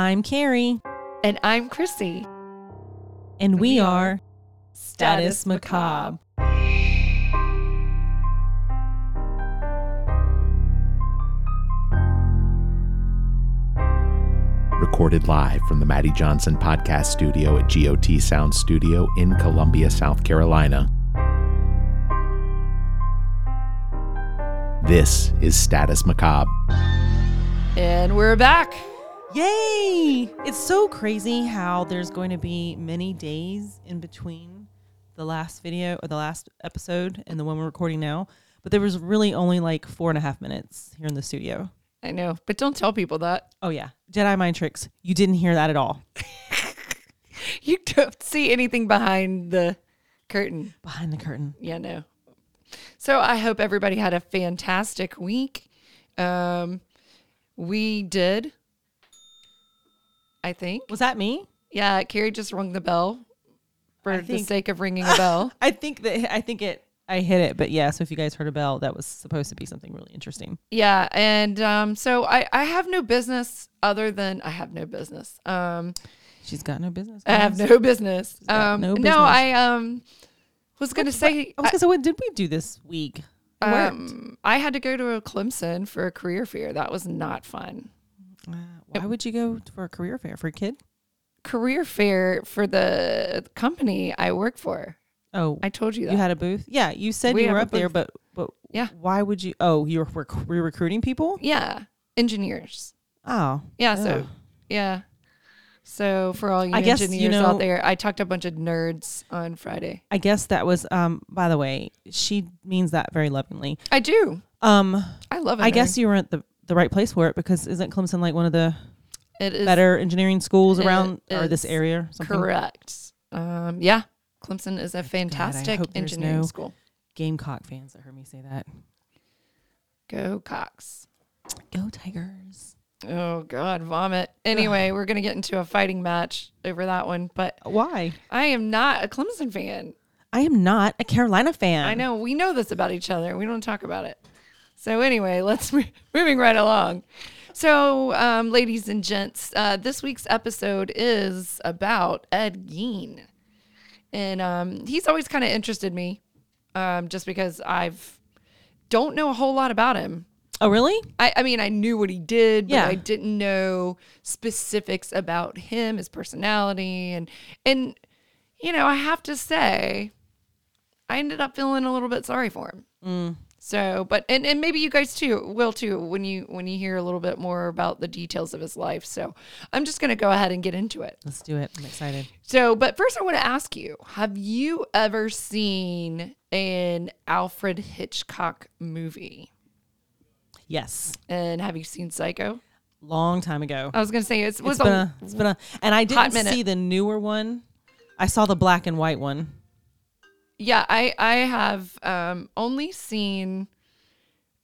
I'm Carrie, And I'm Chrissy. and we, we are are Status Status Macabre. recorded live from the Maddie Johnson podcast studio at GOT Sound Studio in Columbia, South Carolina. This is Status Macabre. And we're back. Yay! It's so crazy how there's going to be many days in between the last video or the last episode and the one we're recording now. But there was really only like four and a half minutes here in the studio. I know, but don't tell people that. Oh, yeah. Jedi mind tricks. You didn't hear that at all. You don't see anything behind the curtain. Behind the curtain. Yeah, no. So I hope everybody had a fantastic week. Um, we did. I think. Was that me? Yeah, Carrie just rung the bell for I the sake of ringing a bell. I think that I think it I hit it, but yeah, so if you guys heard a bell, that was supposed to be something really interesting. Yeah, and um, so I, I have no business other than I have no business. Um, She's got no business. I have no business. Um, no no. I um was gonna say I was gonna say, what did we do this week? It I, worked. um, I had to go to a Clemson for a career fair. That was not fun. Uh, why would you go for a career fair for a kid? Career fair for the company I work for. Oh, I told you that. you had a booth. Yeah, you said We you were up there, but but Yeah. why would you? Oh, you were, we're recruiting people? yeah, engineers. Oh, Yeah, so yeah. So for all you I guess, you engineers know- out there, I talked to a bunch of nerds on Friday. I guess that was. Um, by the way, she means that very lovingly. I do. Um, I love it. I guess you weren't the the right place for it because isn't Clemson like one of the it is better engineering schools around or this area? or Something? correct. Um, yeah, Clemson is a fantastic hope engineering no- school. Gamecock fans that heard me say that. Go Cocks. Go Tigers! Oh God, vomit. Anyway, we're gonna get into a fighting match over that one, but Why? I am not a Clemson fan. I am not a Carolina fan. I know we know this about each other. We don't talk about it. So anyway, let's moving right along. So, um, ladies and gents, uh, this week's episode is about Ed Gein, and um, he's always kind of interested me, um, just because I've don't know a whole lot about him. Oh, really? I, I mean, I knew what he did, but Yeah. I didn't know specifics about him, his personality, and and you know, I have to say, I ended up feeling a little bit sorry for him. Mm. So, but and, and maybe you guys too will too when you when you hear a little bit more about the details of his life. So, I'm just gonna go ahead and get into it. Let's do it. I'm excited. So, but first, I want to ask you: Have you ever seen an Alfred Hitchcock movie? Yes. And have you seen Psycho? Long time ago. I was gonna say it was it's been a, a, it's been a, and I didn't see the newer one. I saw the black and white one. Yeah. I I have um only seen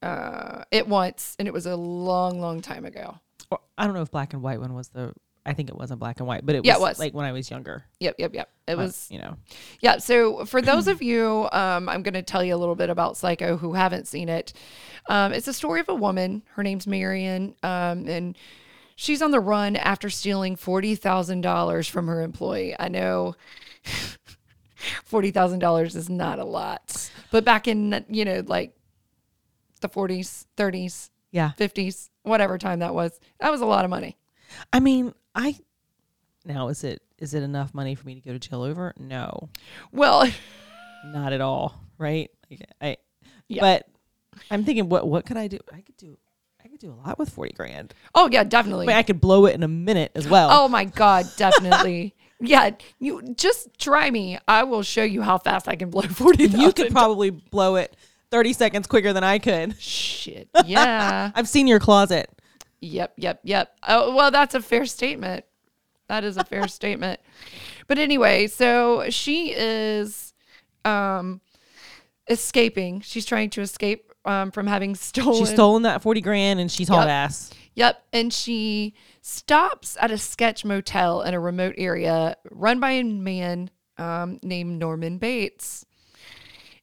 uh it once, and it was a long, long time ago. Or, I don't know if black and white one was the. I think it was a black and white, but it was, Yeah, it was. like when I was younger. Yep, yep, yep. It was you know, yeah. So for those of you, um, I'm going to tell you a little bit about Psycho who haven't seen it. Um, it's a story of a woman. Her name's Marion, um, and she's on the run after stealing forty thousand dollars from her employee. I know. Forty thousand dollars is not a lot, but back in you know like the forties, thirties, yeah. fifties, whatever time that was, that was a lot of money. I mean, I now is it is it enough money for me to go to jail over? No, Well, not at all. Right? Like, I. Yeah. But I'm thinking, what what could I do? I could do. Could do a lot with forty grand. oh yeah, definitely. I mean, I could blow it in a minute as well. Oh my god, definitely. yeah, you just try me. I will show you how fast I can blow forty thousand. you could probably blow it 30 seconds quicker than I could. shit. Yeah. I've seen your closet. yep. Yep. Yep. Oh well, that's a fair statement. That is a fair statement. But anyway, so she is um escaping. She's trying to escape um, from having stolen. She's stolen that 40 grand and she's Yep. ass. Yep. And she stops at a sketch motel in a remote area run by a man um, named Norman Bates.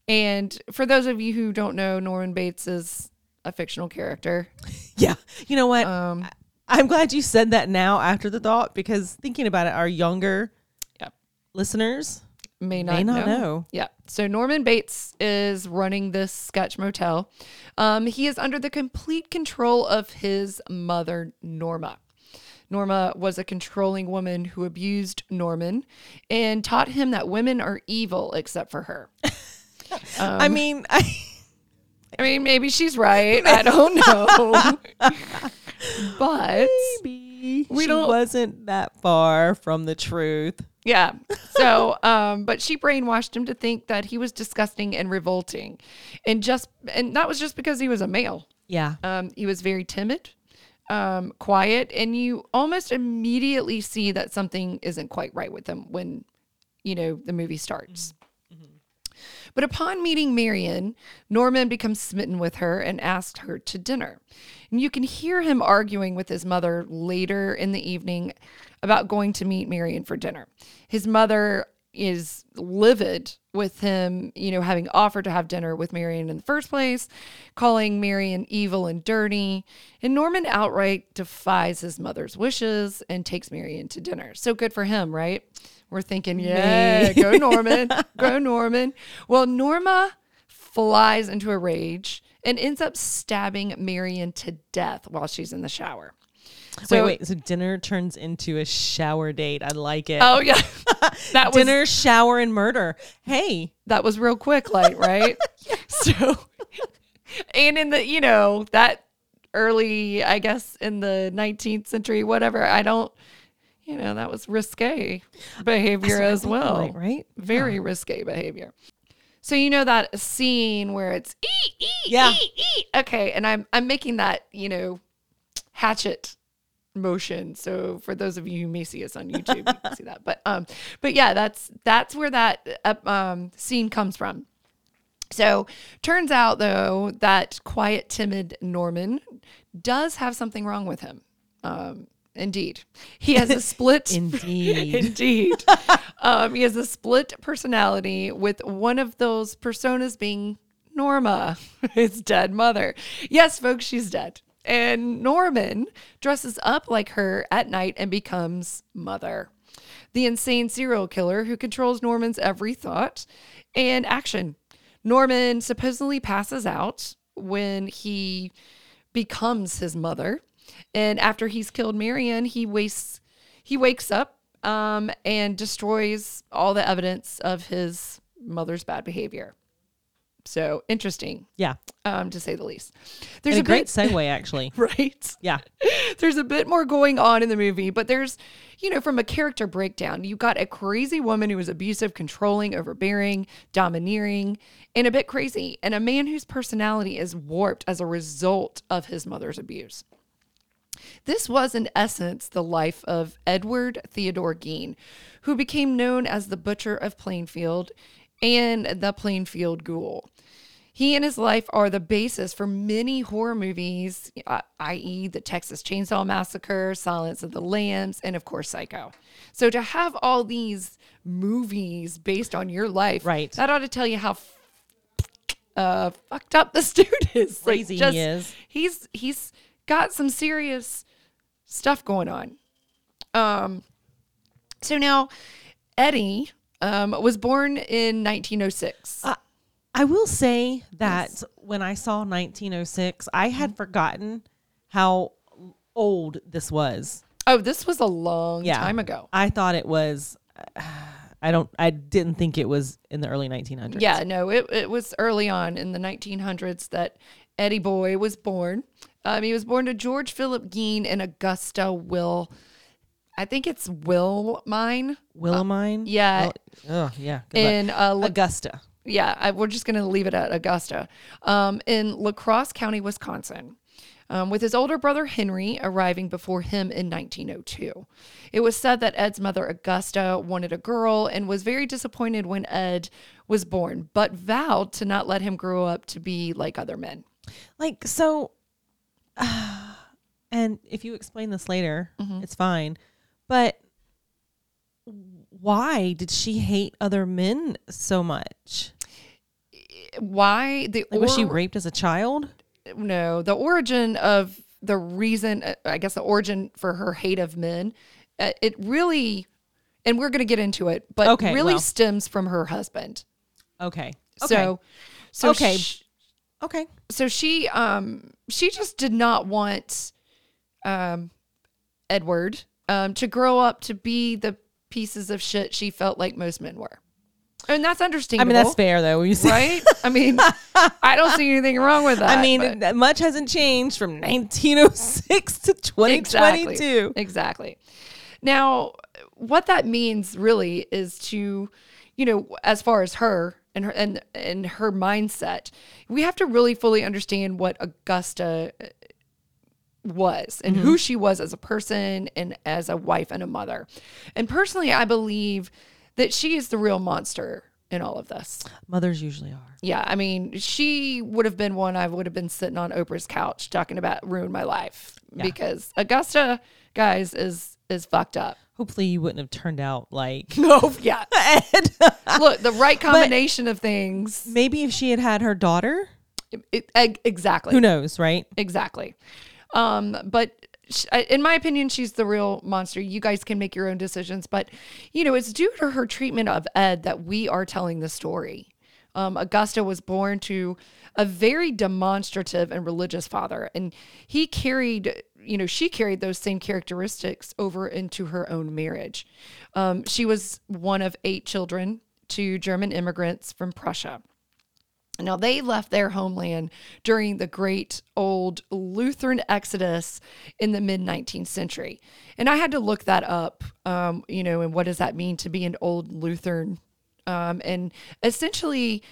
And for those of you who don't know, Norman Bates is a fictional character. Yeah. You know what? Um, I I'm glad you said that now after the thought because thinking about it, our younger Yep. listeners may not, may not know. know. Yeah. So Norman Bates is running this sketch motel. Um, he is under the complete control of his mother, Norma. Norma was a controlling woman who abused Norman and taught him that women are evil except for her. I mean, I, I mean, maybe she's right. I don't know. but maybe We she don't- wasn't that far from the truth. Yeah. So, um, but she brainwashed him to think that he was disgusting and revolting. And just, and that was just because he was a male. Yeah. Um, he was very timid, um, quiet, and you almost immediately see that something isn't quite right with him when, you know, the movie starts. But upon meeting Marion, Norman becomes smitten with her and asks her to dinner. And you can hear him arguing with his mother later in the evening about going to meet Marion for dinner. His mother is livid with him, you know, having offered to have dinner with Marion in the first place, calling Marion evil and dirty. And Norman outright defies his mother's wishes and takes Marion to dinner. So good for him, right? We're thinking, yeah, go Norman, go Norman. Well, Norma flies into a rage and ends up stabbing Marion to death while she's in the shower. So, wait, wait. So dinner turns into a shower date. I like it. Oh yeah, that was dinner, shower, and murder. Hey, that was real quick, like right. So, and in the you know that early, I guess in the 19th century, whatever. I don't, you know, that was risque behavior as well, like, right? Very risque behavior. So you know that scene where it's eat, eat, Yeah. eat, eat. Okay, and I'm I'm making that you know hatchet motion. So for those of you who may see us on YouTube, you can see that. But um, but yeah, that's that's where that uh, um scene comes from. So turns out though that quiet, timid Norman does have something wrong with him. Um, indeed, he has a split. Indeed. Indeed. um, he has a split personality with one of those personas being Norma, his dead mother. Yes, folks, she's dead. And Norman dresses up like her at night and becomes mother. The insane serial killer who controls Norman's every thought and action. Norman supposedly passes out when he becomes his mother. And after he's killed Marion, he wastes he wakes up um, and destroys all the evidence of his mother's bad behavior. So interesting, yeah. um, to say the least. There's And a a, great bit, segue, actually. right? Yeah. there's a bit more going on in the movie, but there's, you know, from a character breakdown, you got a crazy woman who is abusive, controlling, overbearing, domineering, and a bit crazy, and a man whose personality is warped as a result of his mother's abuse. This was, in essence, the life of Edward Theodore Gein, who became known as the Butcher of Plainfield and the Plainfield Ghoul. He and his life are the basis for many horror movies, uh, i.e., the Texas Chainsaw Massacre, Silence of the Lambs, and of course, Psycho. So to have all these movies based on your life, Right. that ought to tell you how uh, fucked up this dude is. Like, Crazy he is. He's he's got some serious stuff going on. Um, so now Eddie um, was born in 1906. I will say that when I saw 1906, I Mm-hmm. had forgotten how old this was. oh, this was a long Yeah. time ago. I thought it was. I don't. I didn't think it was in the early 1900s. Yeah, no, it, it was early on in the 1900s that Eddie Boy was born. Um, he was born to George Philip Gein and Augusta Will. I think it's Wilmine Willamine. yeah. Oh, yeah. Good in uh, La- Augusta. yeah, I, we're just going to leave it at Augusta, um, in La Crosse County, Wisconsin, um, with his older brother Henry arriving before him in 1902. It was said that Ed's mother, Augusta, wanted a girl and was very disappointed when Ed was born, but vowed to not let him grow up to be like other men. Like so. and if you explain this later, Mm-hmm. it's fine. But why did she hate other men so much? Why the Like, was she raped as a child? no the origin of the reason, uh, I guess, the origin for her hate of men, uh, it really, and we're going to get into it, but Okay, really well. stems from her husband. Okay. Okay. So, so Okay. sh- okay. So she um she just did not want um Edward um to grow up to be the pieces of shit she felt like most men were. And that's understandable. I mean, that's fair though. You say. right? I mean, I don't see anything wrong with that. I mean, but- much hasn't changed from 1906 to 2022. Exactly. Exactly. Now, what that means really is to, you know, as far as her and her and and her mindset, we have to really fully understand what Augusta uh, was and who she was as a person and as a wife and a mother. And personally, I believe that she is the real monster in all of this. Mothers usually are. Yeah, I mean, she would have been one I would have been sitting on Oprah's couch talking about ruin my life because Augusta, guys, is is fucked up. Hopefully, you wouldn't have turned out like No, yeah. Ed. Look, the right combination of things. Maybe if she had had her daughter, It, eg- exactly. who knows, right? Exactly. Um, but in my opinion, she's the real monster. You guys can make your own decisions, but you know, it's due to her treatment of Ed that we are telling the story. Um, Augusta was born to a very demonstrative and religious father, and he carried, you know, she carried those same characteristics over into her own marriage. Um, she was one of eight children to German immigrants from Prussia. Now, they left their homeland during the great old Lutheran exodus in the mid 19th century. And I had to look that up, um, you know, and what does that mean to be an old Lutheran? Um, and essentially,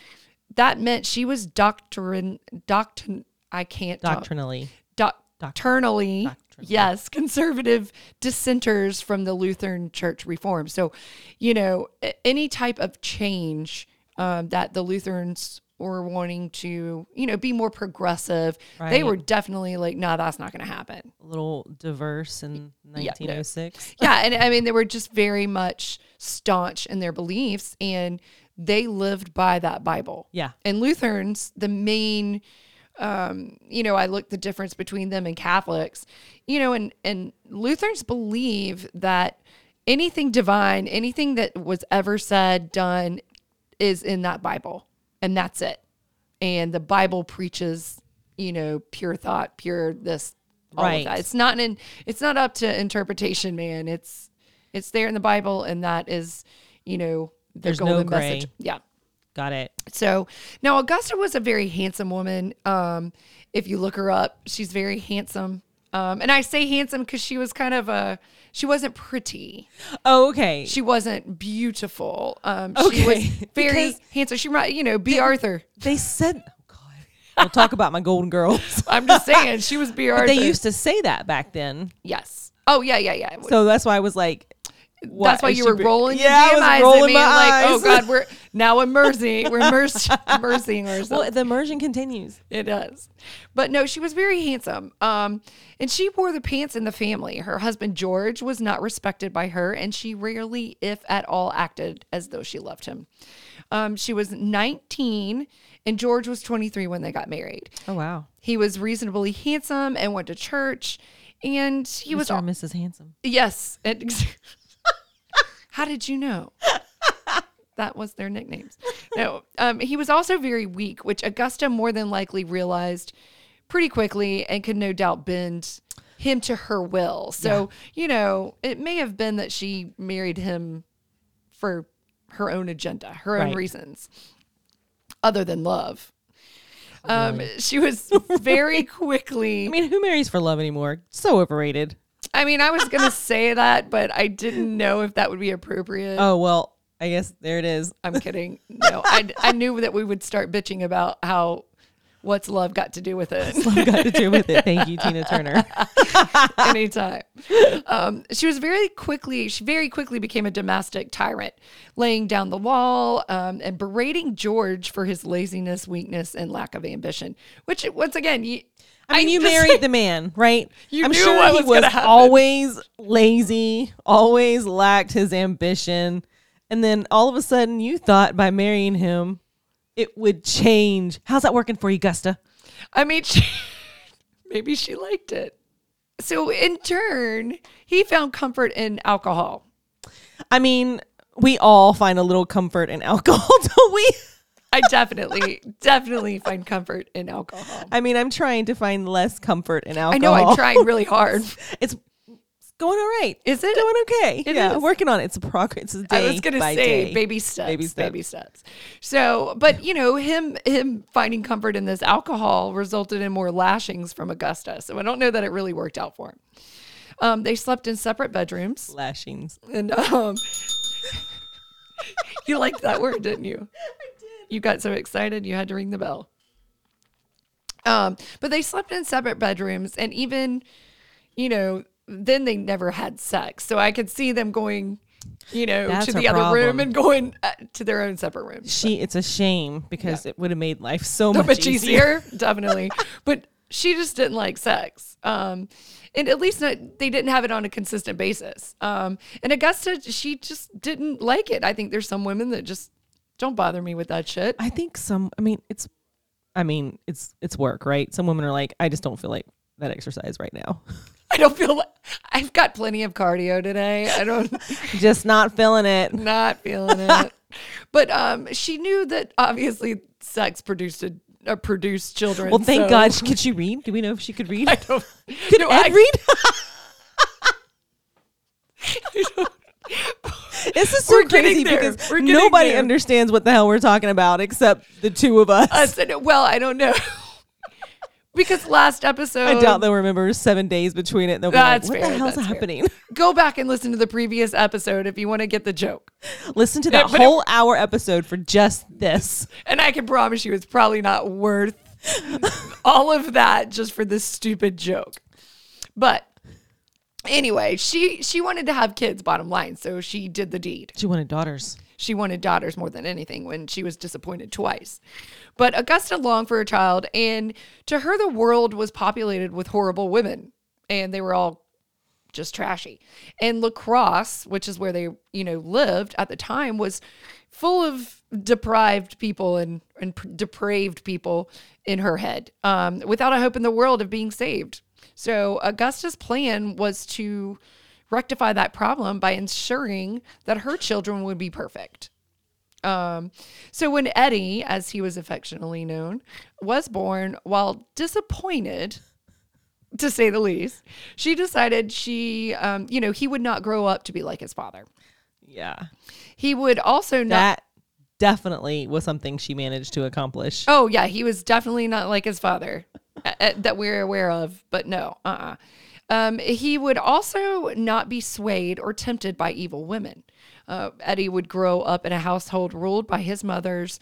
that meant she was doctrine, doctrine, I can't talk- Doctrinally. doc- doctrinally, Doctrinally. yes, conservative dissenters from the Lutheran Church reform. So, you know, any type of change um, that the Lutherans were wanting to, you know, be more progressive, they were definitely like, no, that's not going to happen. A little diverse in Yeah, no. 1906. yeah, and I mean, they were just very much staunch in their beliefs, and they lived by that Bible. Yeah. And Lutherans, the main, um, you know, I look the difference between them and Catholics, you know, and and Lutherans believe that anything divine, anything that was ever said, done, is in that Bible, and that's it. And the Bible preaches, you know, pure thought, pure this, all Right. of that. It's not in. It's not up to interpretation, man. It's it's there in the Bible, and that is, you know, the There's no golden gray. message. Yeah. Got it. So now Augusta was a very handsome woman. Um, if you look her up, she's very handsome. Um, and I say handsome because she was kind of a she wasn't pretty. Oh, okay. She wasn't beautiful. Um, she Okay, was very because- handsome. She might, you know, Bea Arthur. they said, oh, God. We'll talk about my Golden Girls. I'm just saying she was Bea Arthur. they used to say that back then. yes. Oh yeah, yeah, yeah. So that's why I was like, what, That's why you she were be- rolling Yeah, your I was rolling my like, oh. God, we're now immersing. We're immersed, immersing ourselves. Well, the immersion continues. It does. But no, she was very handsome. Um, and she wore the pants in the family. Her husband George was not respected by her, and she rarely, if at all, acted as though she loved him. Um, she was 19, and George was 23 when they got married. Oh, wow. He was reasonably handsome and went to church, and he was Mr. Mrs. Handsome. yes. How did you know? That was their nicknames. No, um, he was also very weak, which Augusta more than likely realized pretty quickly and could no doubt bend him to her will. So, you know, it may have been that she married him for her own agenda, her own reasons, other than love. Um, she was very quickly. I mean, who marries for love anymore? So overrated. I mean, I was gonna say that, but I didn't know if that would be appropriate. Oh, well, I guess there it is. I'm kidding. No, I, I knew that we would start bitching about how what's love got to do with it Love got to do with it. Thank you, Tina Turner. anytime. Um, she was very quickly, she very quickly became a domestic tyrant, laying down the law um, and berating George for his laziness, weakness, and lack of ambition. Which, once again, you, I mean, you just- married the man, right? You I'm knew sure what he was was always lazy, always lacked his ambition. And then all of a sudden, you thought by marrying him, it would change. How's that working for you, Gusta? I mean, she, maybe she liked it. so in turn, he found comfort in alcohol. I mean, we all find a little comfort in alcohol, don't we? I definitely, definitely find comfort in alcohol. I mean, I'm trying to find less comfort in alcohol. I know I'm trying really hard. It's, it's going all right. Is it? going okay? It yeah, is. working on it. It's a progress. It's a day I was gonna say day. baby steps, Baby baby steps. steps, So, but you know, him him finding comfort in this alcohol resulted in more lashings from Augusta. So I don't know that it really worked out for him. Um, they slept in separate bedrooms, Lashings. and um, you liked that word, didn't you? I did. You got so excited you had to ring the bell. Um, but they slept in separate bedrooms, and even, you know, then they never had sex. So I could see them going, you know, That's to the other room and going uh, to their own separate rooms. She. It's a shame because it would have made life so So much, much easier. easier, definitely. But she just didn't like sex. Um, and at least not, they didn't have it on a consistent basis. Um, and Augusta, she just didn't like it. I think there's some women that just don't bother me with that shit. I think some. I mean, it's. I mean, it's it's work, right? Some women are like, I just don't feel like that exercise right now. I don't feel like I've got plenty of cardio today. I don't just not feeling it. not feeling it. But um, she knew that obviously sex produced a, uh, produced children. Well, thank so- God. Could she read? Do we know if she could read? I don't. Could No, Ed I- read? this is so We're crazy because We're nobody there. understands what the hell we're talking about except the two of us. I said, well, I don't know. Because last episode, I doubt they'll remember seven days between it. They'll be like, That's "What fair, the hell's that's fair. happening?" go back and listen to the previous episode if you want to get the joke. Listen to that but it- whole hour episode for just this. And I can promise you it's probably not worth all of that just for this stupid joke. But anyway, she she wanted to have kids bottom line, so she did the deed. She wanted daughters. She wanted daughters more than anything when she was disappointed twice. But Augusta longed for a child, and to her, the world was populated with horrible women, and they were all just trashy. And La Crosse, which is where they, you know, lived at the time, was full of deprived people and, and depraved people in her head um, without a hope in the world of being saved. So Augusta's plan was to rectify that problem by ensuring that her children would be perfect. Um, so when Eddie, as he was affectionately known, was born, while disappointed, to say the least, she decided she, um, you know, he would not grow up to be like his father. Yeah, He would also not. that definitely was something she managed to accomplish. Oh yeah, he was definitely not like his father uh, that we're aware of. But no, uh, uh um, he would also not be swayed or tempted by evil women. Uh, Eddie would grow up in a household ruled by his mother's,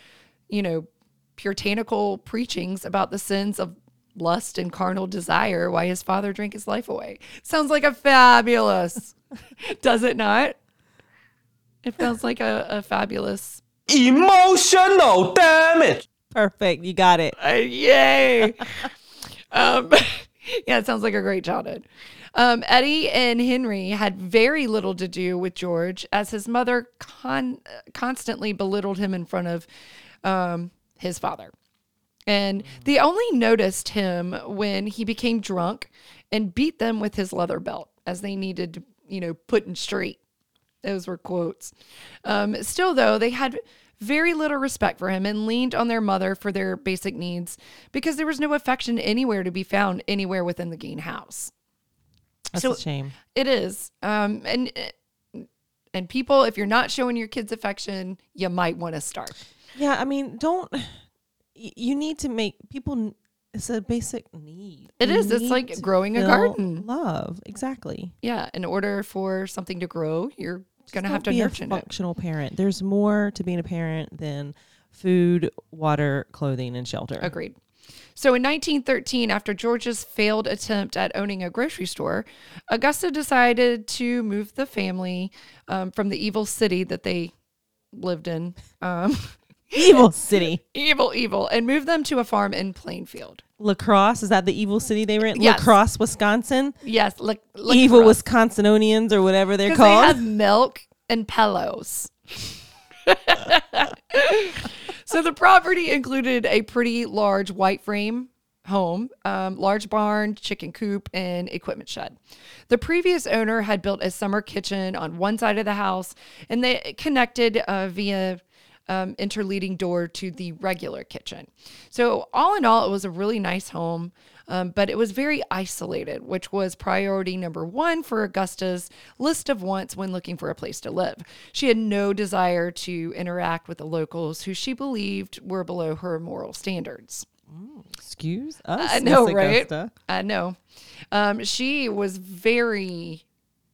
you know, puritanical preachings about the sins of lust and carnal desire, why his father drank his life away. Sounds like a fabulous, does it not? It sounds like a, a fabulous Emotional damage. Perfect, you got it. Uh, yay. um, yeah, it sounds like a great childhood. Um, Eddie and Henry had very little to do with George, as his mother con- constantly belittled him in front of um, his father. And they only noticed him when he became drunk and beat them with his leather belt as they needed to, you know, put in straight. Those were quotes. Um, still, though, they had very little respect for him and leaned on their mother for their basic needs because there was no affection anywhere to be found anywhere within the Gein house. That's So- a shame. It is. Um, and and people, if you're not showing your kids affection, you might want to start. Yeah, I mean, don't. You need to make people. It's a basic need. It You is. It's like growing a garden. Love, exactly. Yeah. In order for something to grow, you're gonna have to be a nurture it. functional parent. There's more to being a parent than food, water, clothing, and shelter. Agreed. So in 1913, after George's failed attempt at owning a grocery store, Augusta decided to move the family um, from the evil city that they lived in, um, Evil city. evil, evil, and move them to a farm in Plainfield. La Crosse is that the evil city they were in? Yes. La Crosse, Wisconsin. Yes, like Evil Wisconsinians or whatever they're because they called. have milk and pillows. so the property included a pretty large white frame home, um, large barn, chicken coop, and equipment shed. The previous owner had built a summer kitchen on one side of the house, and they connected uh, via um, interleading door to the regular kitchen. So, all in all, it was a really nice home, um, but it was very isolated, which was priority number one for Augusta's list of wants when looking for a place to live. She had no desire to interact with the locals who she believed were below her moral standards. Excuse us. I know, right? Augusta. I know. Um, she was very.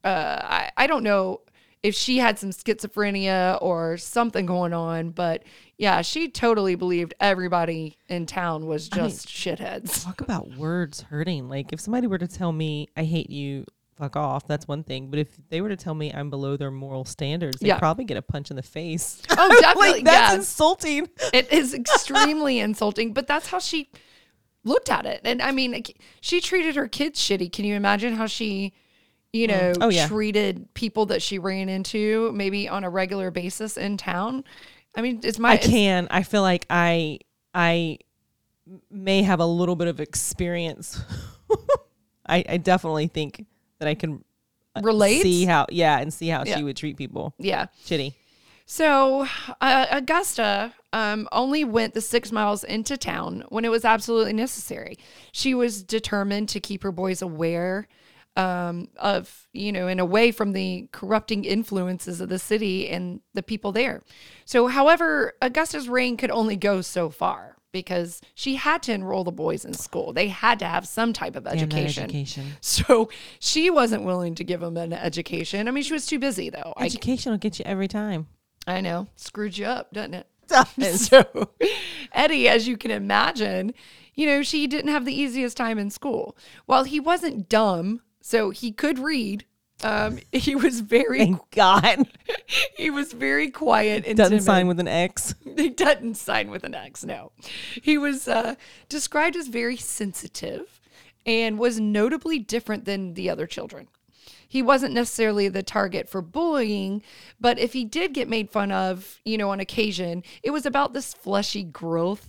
Uh, I I don't know if she had some schizophrenia or something going on, but yeah, she totally believed everybody in town was just shitheads. Talk about words hurting. Like if somebody were to tell me I hate you, fuck off. That's one thing. But if they were to tell me I'm below their moral standards, they'd Yeah. probably get a punch in the face. Oh, definitely. like that's yeah. insulting. It is extremely insulting, but that's how she looked at it. And I mean, she treated her kids shitty. Can you imagine how she, you mm. know, Oh, yeah. treated people that she ran into maybe on a regular basis in town? I mean, it's my I can. I feel like I I may have a little bit of experience. I, I definitely think that I can uh, Relate? see how yeah and see how Yeah. she would treat people Yeah. shitty. So uh, Augusta um, only went the six miles into town when it was absolutely necessary. She was determined to keep her boys aware um, of, you know, and away from the corrupting influences of the city and the people there. So, however, Augusta's reign could only go so far because she had to enroll the boys in school. They had to have some type of education. education. So she wasn't willing to give them an education. I mean, she was too busy though. I, Education will get you every time. I know. Screwed you up, doesn't it? so Eddie, as you can imagine, you know, she didn't have the easiest time in school. While he wasn't dumb, so he could read, um, he was very Thank God. he was very quiet and Doesn't timid. sign with an X. he doesn't sign with an X, no. He was uh, described as very sensitive and was notably different than the other children. He wasn't necessarily the target for bullying, but if he did get made fun of, you know, on occasion, it was about this fleshy growth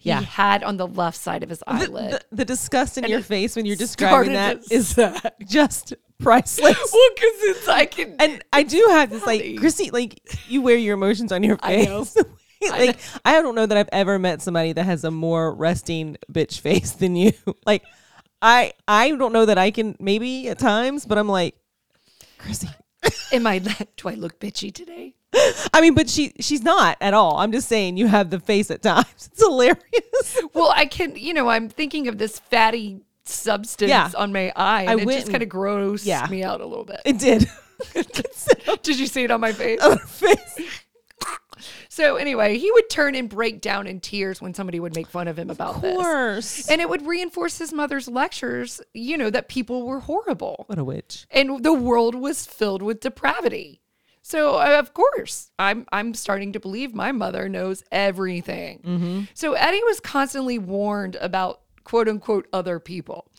Yeah. he had on the left side of his eyelid. The, the disgust in your face when you're describing that is that just priceless. well, because it's I can and I do have this like Funny. Chrissy, like you wear your emotions on your I face. know. like I don't know that I've ever met somebody that has a more resting bitch face than you. Like I I don't know that I can maybe at times, but I'm like Chrissy. am I do I look bitchy today? I mean, but she she's not at all. I'm just saying you have the face at times. It's hilarious. Well, I can, you know, I'm thinking of this fatty substance Yeah. on my eye, I and it went just kind of grossed Yeah. me out a little bit. It did. Did you see it on my face? Her face. So anyway, he would turn and break down in tears when somebody would make fun of him about Of this. course. And it would reinforce his mother's lectures, you know, that people were horrible What a witch. and the world was filled with depravity. So uh, of course, I'm I'm starting to believe my mother knows everything. So Eddie was constantly warned about quote unquote other people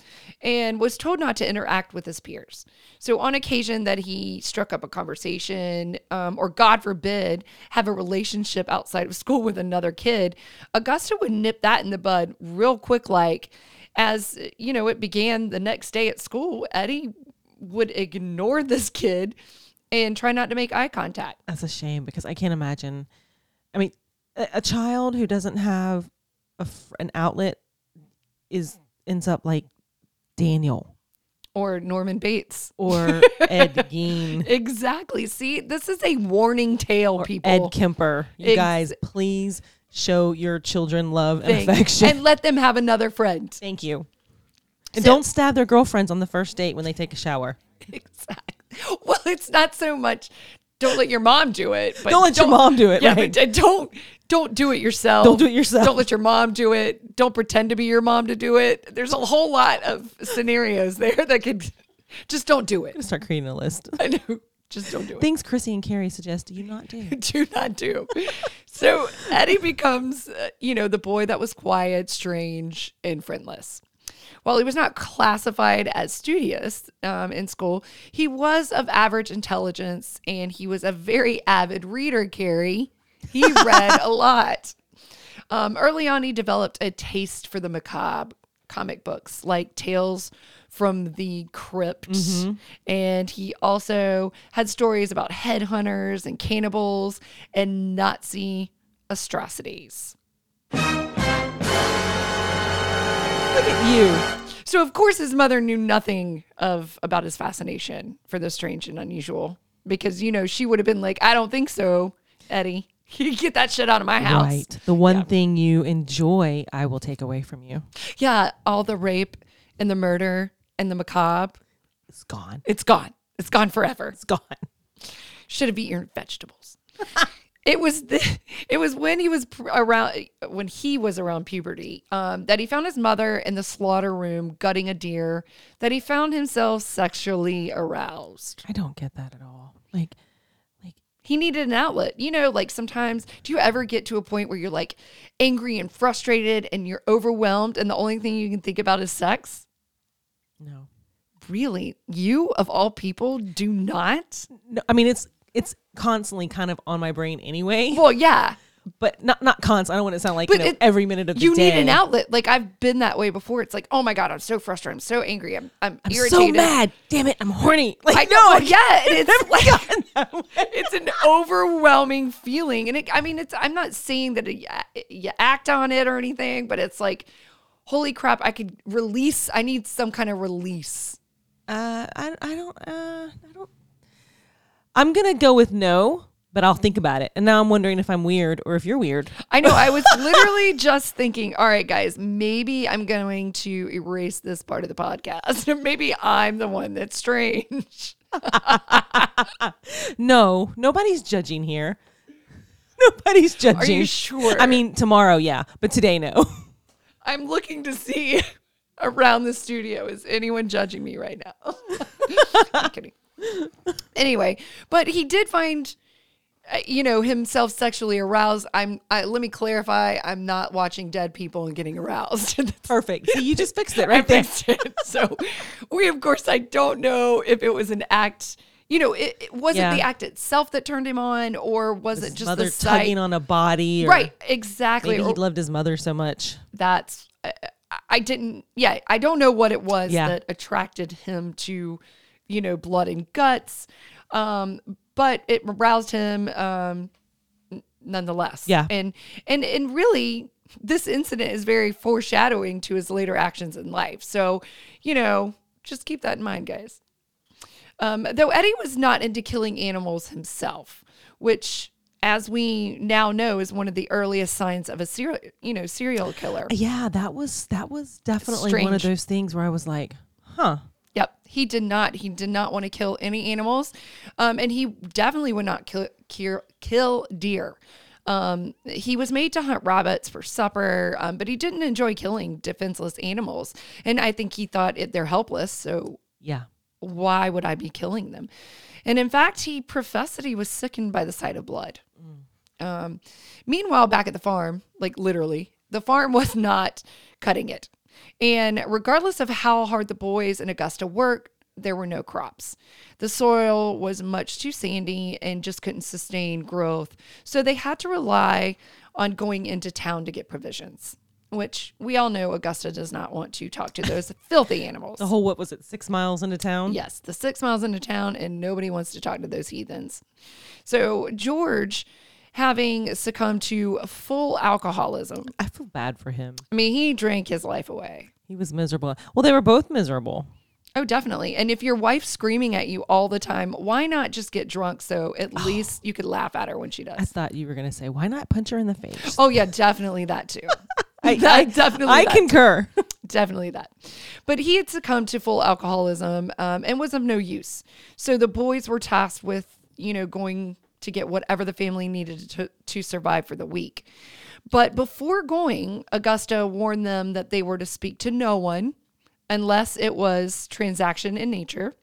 and was told not to interact with his peers. So on occasion that he struck up a conversation um, or God forbid have a relationship outside of school with another kid, Augusta would nip that in the bud real quick like as you know it began the next day at school, Eddie would ignore this kid and try not to make eye contact. That's a shame because I can't imagine. I mean, a, a child who doesn't have a, an outlet is ends up like Daniel Or Norman Bates. or Ed Gein Exactly. See, this is a warning tale, people. Ed Kemper. You Ex- guys, please show your children love and affection. And let them have another friend. Thank you. And So- don't stab their girlfriends on the first date when they take a shower. Exactly. Well, it's not so much don't let your mom do it, but Don't let your mom do it, Yeah, right. but don't don't do it yourself. Don't do it yourself. Don't let your mom do it. Don't pretend to be your mom to do it. There's a whole lot of scenarios there that could just don't do it. Start creating a list. I know. Just don't do it. Things Chrissy and Carrie suggest you not do. do not do. So Eddie becomes, uh, you know, the boy that was quiet, strange, and friendless. While he was not classified as studious um, in school, he was of average intelligence and he was a very avid reader, Carrie. He read a lot. Um, early on, he developed a taste for the macabre. comic books like Tales from the Crypt. Mm-hmm. And he also had stories about headhunters and cannibals and Nazi atrocities. Look at you. So of course his mother knew nothing of about his fascination for the strange and unusual because you know she would have been like, I don't think so, Eddie. You get that shit out of my house. Right. The one thing you enjoy, I will take away from you. Yeah, all the rape and the murder and the macabre, It's gone. it's gone. It's gone forever. It's gone. Should have eaten your vegetables. it was the, it was when he was pr- around when he was around puberty um, that he found his mother in the slaughter room gutting a deer that he found himself sexually aroused. I don't get that at all. Like, like he needed an outlet. You know, like sometimes, do you ever get to a point where you're like angry and frustrated and you're overwhelmed and the only thing you can think about is sex? no. Really? You, of all people, do not? No, I mean it's it's constantly kind of on my brain anyway, Well, yeah. but not not constant. I don't want it to sound like you know, it- every minute of the You day. need an outlet. Like I've been that way before. It's like, oh my God, I'm so frustrated. I'm so angry. I'm, I'm, I'm irritated. so mad. Damn it, I'm horny. Like I no, know. Yeah. It's like, it's an overwhelming feeling. And it, I mean, it's, I'm not saying that it, you act on it or anything, but it's like, holy crap, I could release. I need some kind of release. Uh, I I don't uh I don't. I'm gonna go with no, but I'll think about it. And now I'm wondering if I'm weird or if you're weird. I know. I was literally just thinking, all right, guys, maybe I'm going to erase this part of the podcast. maybe I'm the one that's strange. No, nobody's judging here. Nobody's judging. Are you sure? I mean, tomorrow, yeah, but today, no. I'm looking to see around the studio. Is anyone judging me right now? I'm kidding. Anyway, but he did find, uh, you know, himself sexually aroused. I'm. I, let me clarify. I'm not watching dead people and getting aroused. Perfect. See, you just fixed it I right there. it. So we, of course, I don't know if it was an act. You know, it, it was Yeah. it the act itself that turned him on, or was it just mother the sight? tugging on a body, or right, exactly. Maybe he loved his mother so much. that's I, I didn't yeah i don't know what it was Yeah. that attracted him to you know blood and guts um but it aroused him um nonetheless Yeah. and and and really this incident is very foreshadowing to his later actions in life so you know just keep that in mind guys um, though Eddie was not into killing animals himself, which, as we now know, is one of the earliest signs of a serial, you know, serial killer. Yeah, that was that was definitely one of those things where I was like, huh. He did not. He did not want to kill any animals, um, and he definitely would not kill kill, kill deer. Um, he was made to hunt rabbits for supper, um, but he didn't enjoy killing defenseless animals. And I think he thought it, they're helpless, so Yeah. why would I be killing them? And in fact, he professed that he was sickened by the sight of blood. Um, meanwhile, back at the farm, like literally, the farm was not cutting it. And regardless of how hard the boys in Augusta worked, there were no crops. The soil was much too sandy and just couldn't sustain growth. So they had to rely on going into town to get provisions, which we all know Augusta does not want to talk to those filthy animals. The whole what was it, six miles into town? Yes, the six miles into town, and nobody wants to talk to those heathens. So George, having succumbed to full alcoholism, I feel bad for him. I mean, he drank his life away. He was miserable. Well, they were both miserable. Oh, definitely. And if your wife's screaming at you all the time, why not just get drunk so at least you could laugh at her when she does? I thought you were gonna say, why not punch her in the face? Oh yeah, definitely that too. I, That- I definitely I that concur. definitely that. But he had succumbed to full alcoholism um, and was of no use. So the boys were tasked with, you know, going to get whatever the family needed to, to survive for the week. But before going, Augusta warned them that they were to speak to no one unless it was transaction in nature.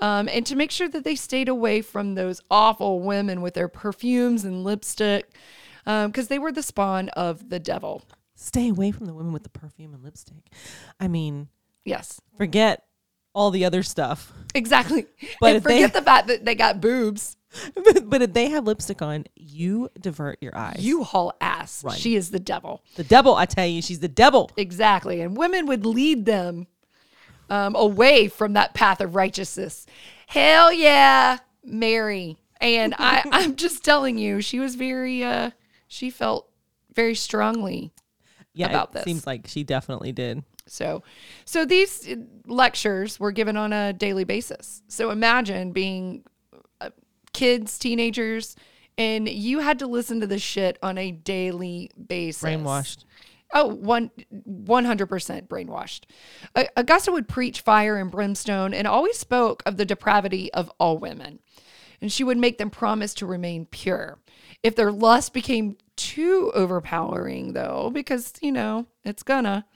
Um, and to make sure that they stayed away from those awful women with their perfumes and lipstick, because they were the spawn of the devil. Stay away from the women with the perfume and lipstick. I mean, Yes, forget all the other stuff. Exactly. But and if they- forget the fact that they got boobs. But, but if they have lipstick on, you divert your eyes. You haul ass. She is the devil. the devil, I tell you, she's the devil. Exactly. And women would lead them um, away from that path of righteousness. Hell yeah, Mary. And I, I'm just telling you, she was very, uh, she felt very strongly Yeah, about it this. seems like she definitely did. So, so these uh, lectures were given on a daily basis. So imagine being kids, teenagers, and you had to listen to this shit on a daily basis. Brainwashed. Oh, one, 100% brainwashed. Augusta would preach fire and brimstone and always spoke of the depravity of all women. And she would make them promise to remain pure. If their lust became too overpowering, though, because, you know, it's gonna,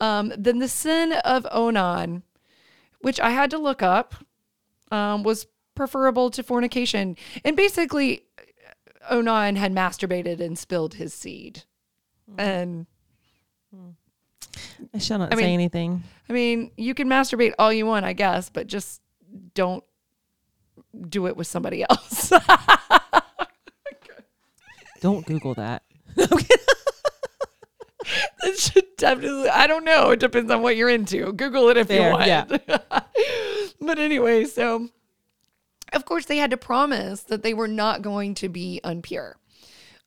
um, then the sin of Onan, which I had to look up, um, was preferable to fornication. And basically, Onan had masturbated and spilled his seed. Mm-hmm. And I shall not I say mean- anything. I mean, you can masturbate all you want, I guess, but just don't do it with somebody else. Don't Google that. it should definitely, I don't know. It depends on what you're into. Google it if Fair, you want. yeah. but anyway, so of course they had to promise that they were not going to be unpure.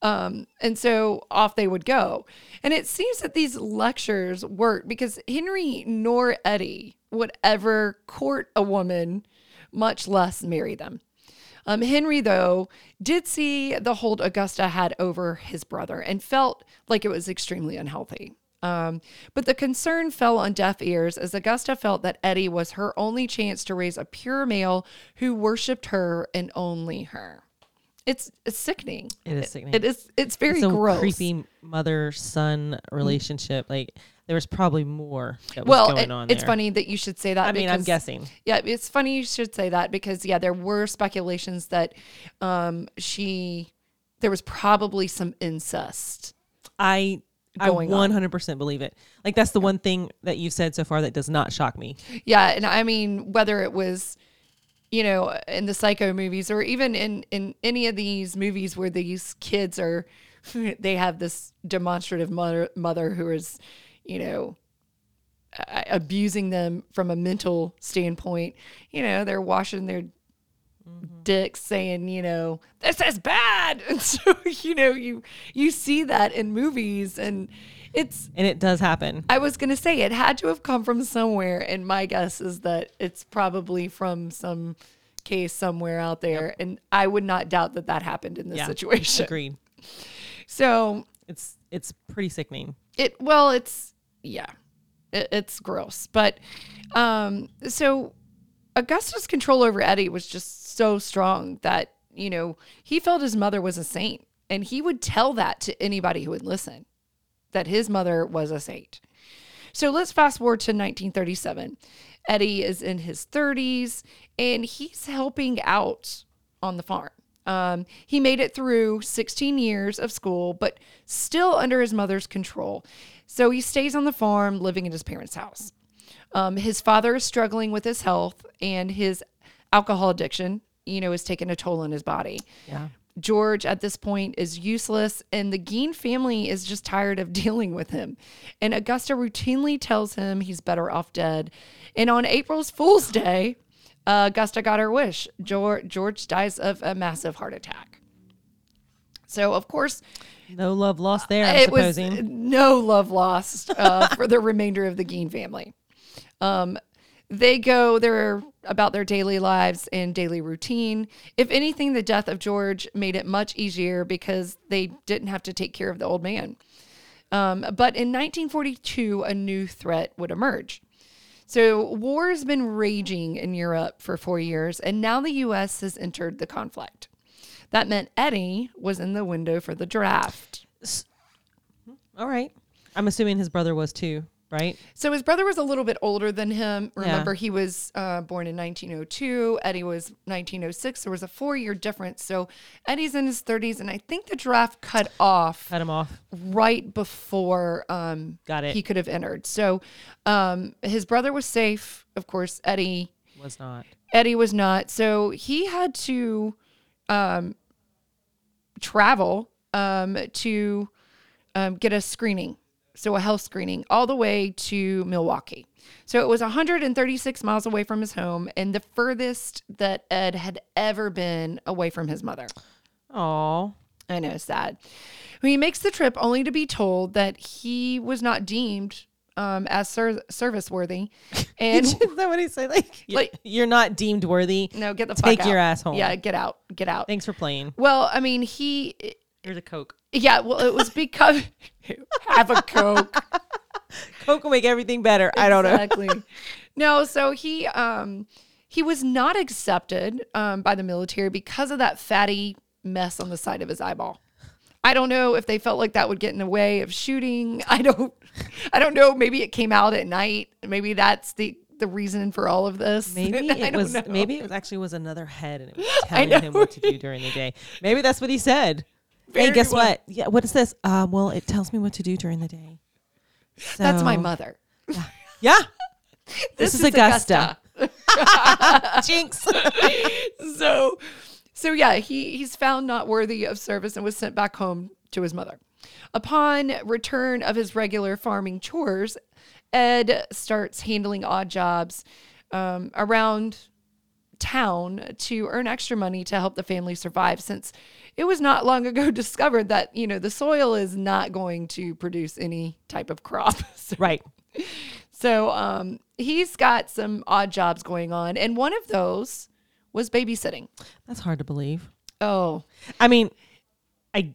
Um, and so off they would go. And it seems that these lectures worked because Henry nor Eddie would ever court a woman, much less marry them. Um, Henry, though, did see the hold Augusta had over his brother and felt like it was extremely unhealthy. Um, but the concern fell on deaf ears as Augusta felt that Eddie was her only chance to raise a pure male who worshiped her and only her. It's, it's sickening. It is sickening. It is. It's very It's a gross. creepy mother son relationship. Like there was probably more that was well, going it- it's there. funny that you should say that. I mean, I'm guessing. Yeah, it's funny you should say that because yeah, there were speculations that um, she there was probably some incest. I I going on. 100% believe it. Like that's the one thing that you've said so far that does not shock me. Yeah, and I mean whether it was you know in the psycho movies or even in in any of these movies where these kids are they have this demonstrative mother mother who is you know abusing them from a mental standpoint you know they're washing their dicks saying you know this is bad and so you know you you see that in movies and it's And it does happen. I was gonna say it had to have come from somewhere, and my guess is that it's probably from some case somewhere out there, and I would not doubt that that happened in this Yeah. situation. Agreed. So It's it's pretty sickening. it well, it's yeah, it, it's gross, but um, so Augusta's control over Eddie was just so strong that you know he felt his mother was a saint, and he would tell that to anybody who would listen, that his mother was a saint. So let's fast forward to 1937. Eddie is in his 30s and he's helping out on the farm. Um, he made it through 16 years of school, but still under his mother's control. So he stays on the farm, living in his parents' house. Um, his father is struggling with his health and his alcohol addiction, you know, is taking a toll on his body. Yeah. George at this point is useless, and the Gein family is just tired of dealing with him. And Augusta routinely tells him he's better off dead. And on April's Fool's Day, uh, Augusta got her wish. George, George dies of a massive heart attack. So, of course, No love lost there, I'm it was no love lost uh, for the remainder of the Gein family. Um, they go their about their daily lives and daily routine. If anything, the death of George made it much easier because they didn't have to take care of the old man. Um, but in 1942, a new threat would emerge. So, war has been raging in Europe for four years, and now the U.S. has entered the conflict. That meant Eddie was in the window for the draft. All right. I'm assuming his brother was too, right? So his brother was a little bit older than him. Yeah. Remember, he was uh, born in 1902. Eddie was 1906. There was a four year difference. So Eddie's in his 30s, and I think the draft cut off Cut him off. right before um, Got it. he could have entered. So um, his brother was safe. Of course, Eddie Was not. Eddie was not. So he had to um, travel um, to um, get a screening, so a health screening, all the way to Milwaukee. So it was 136 miles away from his home and the furthest that Ed had ever been away from his mother. Oh, I know, sad. He makes the trip only to be told that he was not deemed um, as ser- service worthy. And is that what he said? Like, you're, Like- you're not deemed worthy. no, get the Take fuck your out. ass home. Yeah, get out, get out. Thanks for playing. Well, I mean, he, Here's a Coke. Yeah, well, it was because have a coke. Coke will make everything better. I don't know. exactly. No, so he um he was not accepted um by the military because of that fatty mess on the side of his eyeball. I don't know if they felt like that would get in the way of shooting. I don't I don't know. Maybe it came out at night. Maybe that's the the reason for all of this. Maybe it was. know. Maybe it was actually was another head, and it was telling him what to do during the day. Maybe that's what he said. Hey, guess well. what? Yeah, what is this? Um, well, it tells me what to do during the day. that's my mother. Yeah. This, is, Augusta. Jinx. so so yeah he he's found not worthy of service and was sent back home to his mother upon return of his regular farming chores ed starts handling odd jobs um, around town to earn extra money to help the family survive since it was not long ago discovered that you know the soil is not going to produce any type of crop. So- right. so um, he's got some odd jobs going on and one of those was babysitting. That's hard to believe. oh. I mean, I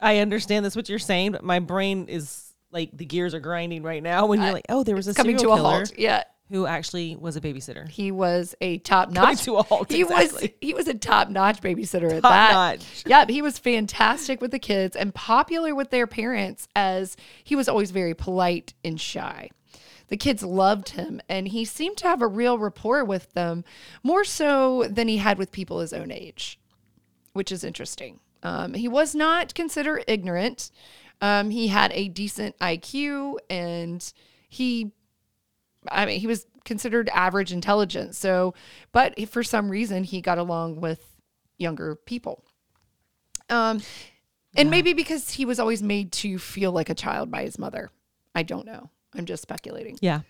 I understand that's what you're saying, but my brain is like the gears are grinding right now when you're like, oh, there was a coming to serial a halt. yeah who actually was a babysitter. he was a top notch to a halt, he exactly. was he was a top notch babysitter at Top that notch. yeah he was fantastic with the kids and popular with their parents as he was always very polite and shy the kids loved him and he seemed to have a real rapport with them more so than he had with people his own age which is interesting. Um, he was not considered ignorant. Um, he had a decent IQ and he, I mean, he was considered average intelligence. So, but for some reason, he got along with younger people. Um, and maybe because he was always made to feel like a child by his mother. I don't know. I'm just speculating. Yeah.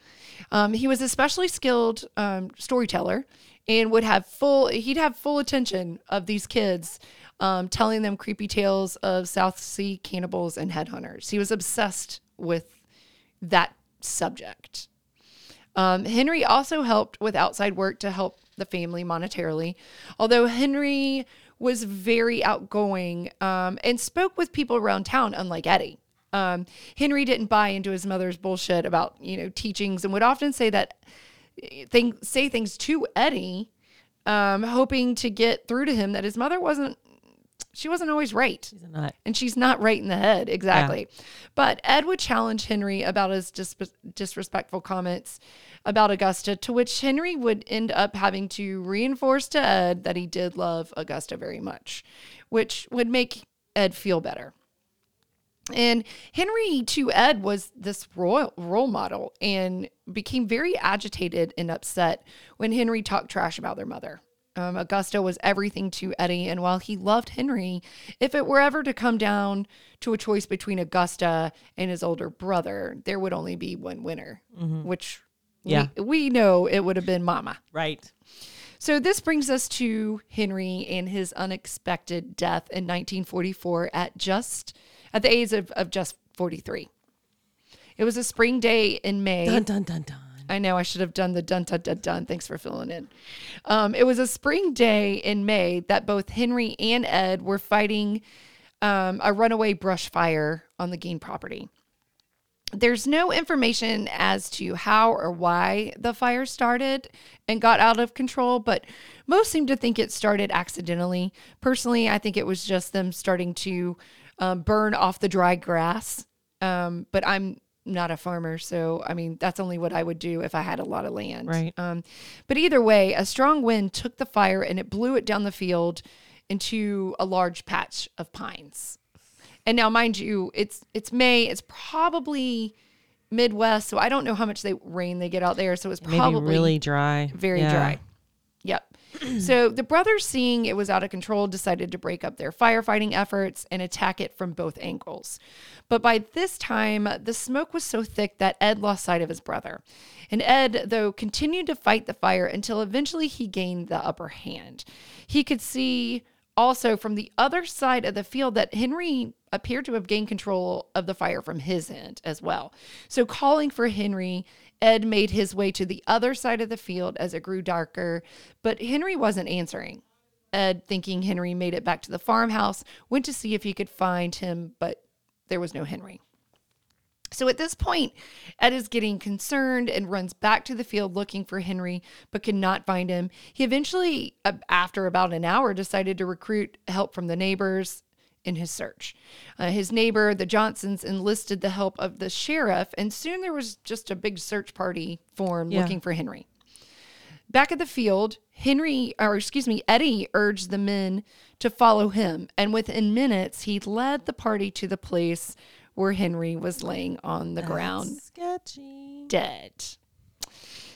Um, he was especially skilled um, storyteller and would have full he'd have full attention of these kids um, telling them creepy tales of south sea cannibals and headhunters he was obsessed with that subject um, henry also helped with outside work to help the family monetarily. Although henry was very outgoing um, and spoke with people around town unlike eddie. Um, henry didn't buy into his mother's bullshit about you know teachings and would often say that thing, say things to Eddie, um, hoping to get through to him that his mother wasn't, she wasn't always right. He's a nut. And she's not right in the head, exactly. But Ed would challenge Henry about his dis- disrespectful comments about Augusta, to which Henry would end up having to reinforce to Ed that he did love Augusta very much, which would make Ed feel better. And Henry to Ed was this royal role model and became very agitated and upset when Henry talked trash about their mother. Um, Augusta was everything to Eddie, and while he loved Henry, if it were ever to come down to a choice between Augusta and his older brother, there would only be one winner, which Yeah. we, we know it would have been Mama. Right. So this brings us to Henry and his unexpected death in 1944 at just at the age of, of just 43. It was a spring day in May. Dun dun dun dun. I know I should have done the dun dun dun dun. Thanks for filling in. Um, it was a spring day in May that both Henry and Ed were fighting um, a runaway brush fire on the Gein property. There's no information as to how or why the fire started and got out of control, but most seem to think it started accidentally. Personally, I think it was just them starting to um, burn off the dry grass. Um, but I'm not a farmer, so I mean, that's only what I would do if I had a lot of land. Right. Um, but either way, a strong wind took the fire and it blew it down the field into a large patch of pines. And now, mind you, it's it's May. It's probably Midwest, so I don't know how much they rain they get out there. So it's Maybe probably really dry. very Yeah. dry. So the brothers, seeing it was out of control, decided to break up their firefighting efforts and attack it from both angles. But by this time, the smoke was so thick that Ed lost sight of his brother. And Ed, though, continued to fight the fire until eventually he gained the upper hand. He could see also from the other side of the field that Henry appeared to have gained control of the fire from his end as well. So, calling for Henry, Ed made his way to the other side of the field as it grew darker, but Henry wasn't answering. Ed, thinking Henry made it back to the farmhouse, went to see if he could find him, but there was no Henry. So at this point, Ed is getting concerned and runs back to the field looking for Henry, but cannot find him. He eventually, after about an hour, decided to recruit help from the neighbors in his search. Uh, his neighbor, the Johnsons, enlisted the help of the sheriff, and soon there was just a big search party formed Yeah. looking for Henry. Back at the field, Henry, or excuse me, Eddie urged the men to follow him, and within minutes, he led the party to the place where Henry was laying on the ground Sketchy. dead.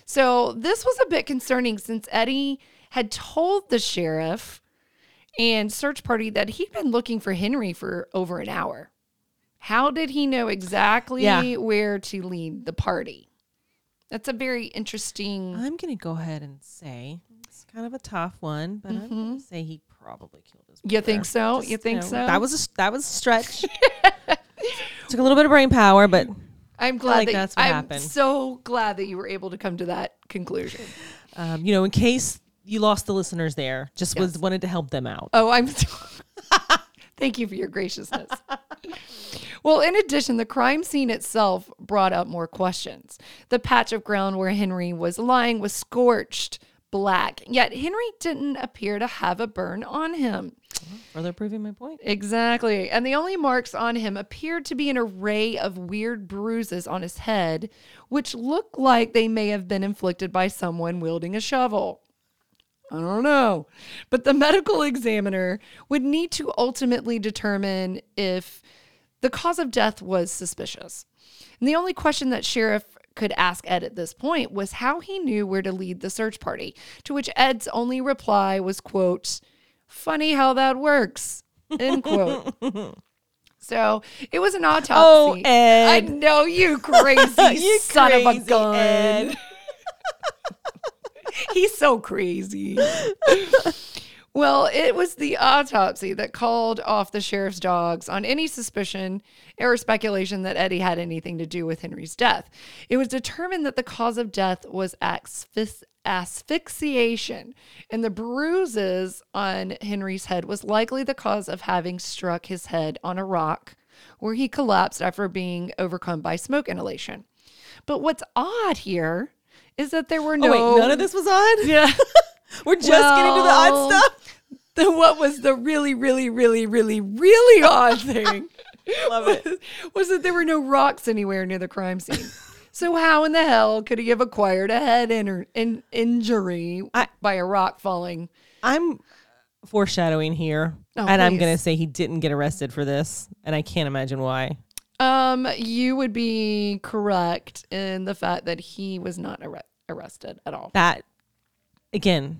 So this was a bit concerning since Eddie had told the sheriff and search party that he'd been looking for Henry for over an hour. How did he know exactly Yeah. where to lead the party? That's a very interesting. I'm gonna go ahead and say it's kind of a tough one, but I'm gonna say he probably killed his. Mm-hmm. You think brother. so? You think know, so? That was a that was a stretch. Took a little bit of brain power, but I'm glad like that that's what I'm happened. so glad that you were able to come to that conclusion. um, you know, in case you lost the listeners there, just was wanted to help them out. Oh, I'm. Thank you for your graciousness. well, in addition, the crime scene itself brought up more questions. The patch of ground where Henry was lying was scorched black, yet Henry didn't appear to have a burn on him. Further proving my point. Exactly. And the only marks on him appeared to be an array of weird bruises on his head, which looked like they may have been inflicted by someone wielding a shovel. I don't know. But the medical examiner would need to ultimately determine if the cause of death was suspicious. And the only question that Sheriff could ask Ed at this point was how he knew where to lead the search party, to which Ed's only reply was, quote, funny how that works, end quote. So it was an autopsy. Oh, Ed. I know you crazy You son of a crazy gun. He's so crazy. well, it was the autopsy that called off the sheriff's dogs on any suspicion or speculation that Eddie had anything to do with Henry's death. It was determined that the cause of death was asphyx- asphyxiation, and the bruises on Henry's head was likely the cause of having struck his head on a rock where he collapsed after being overcome by smoke inhalation. But what's odd here is that there were no Oh wait, none of this was odd. yeah. We're just getting to the odd stuff. The, what was the really, really, really, really, really odd thing? Love it. was, was that there were no rocks anywhere near the crime scene. So how in the hell could he have acquired a head in, in, injury I- by a rock falling? I'm foreshadowing here, Oh, and I'm gonna say he didn't get arrested for this, and I can't imagine why. Um, you would be correct in the fact that he was not arre- arrested at all. That again,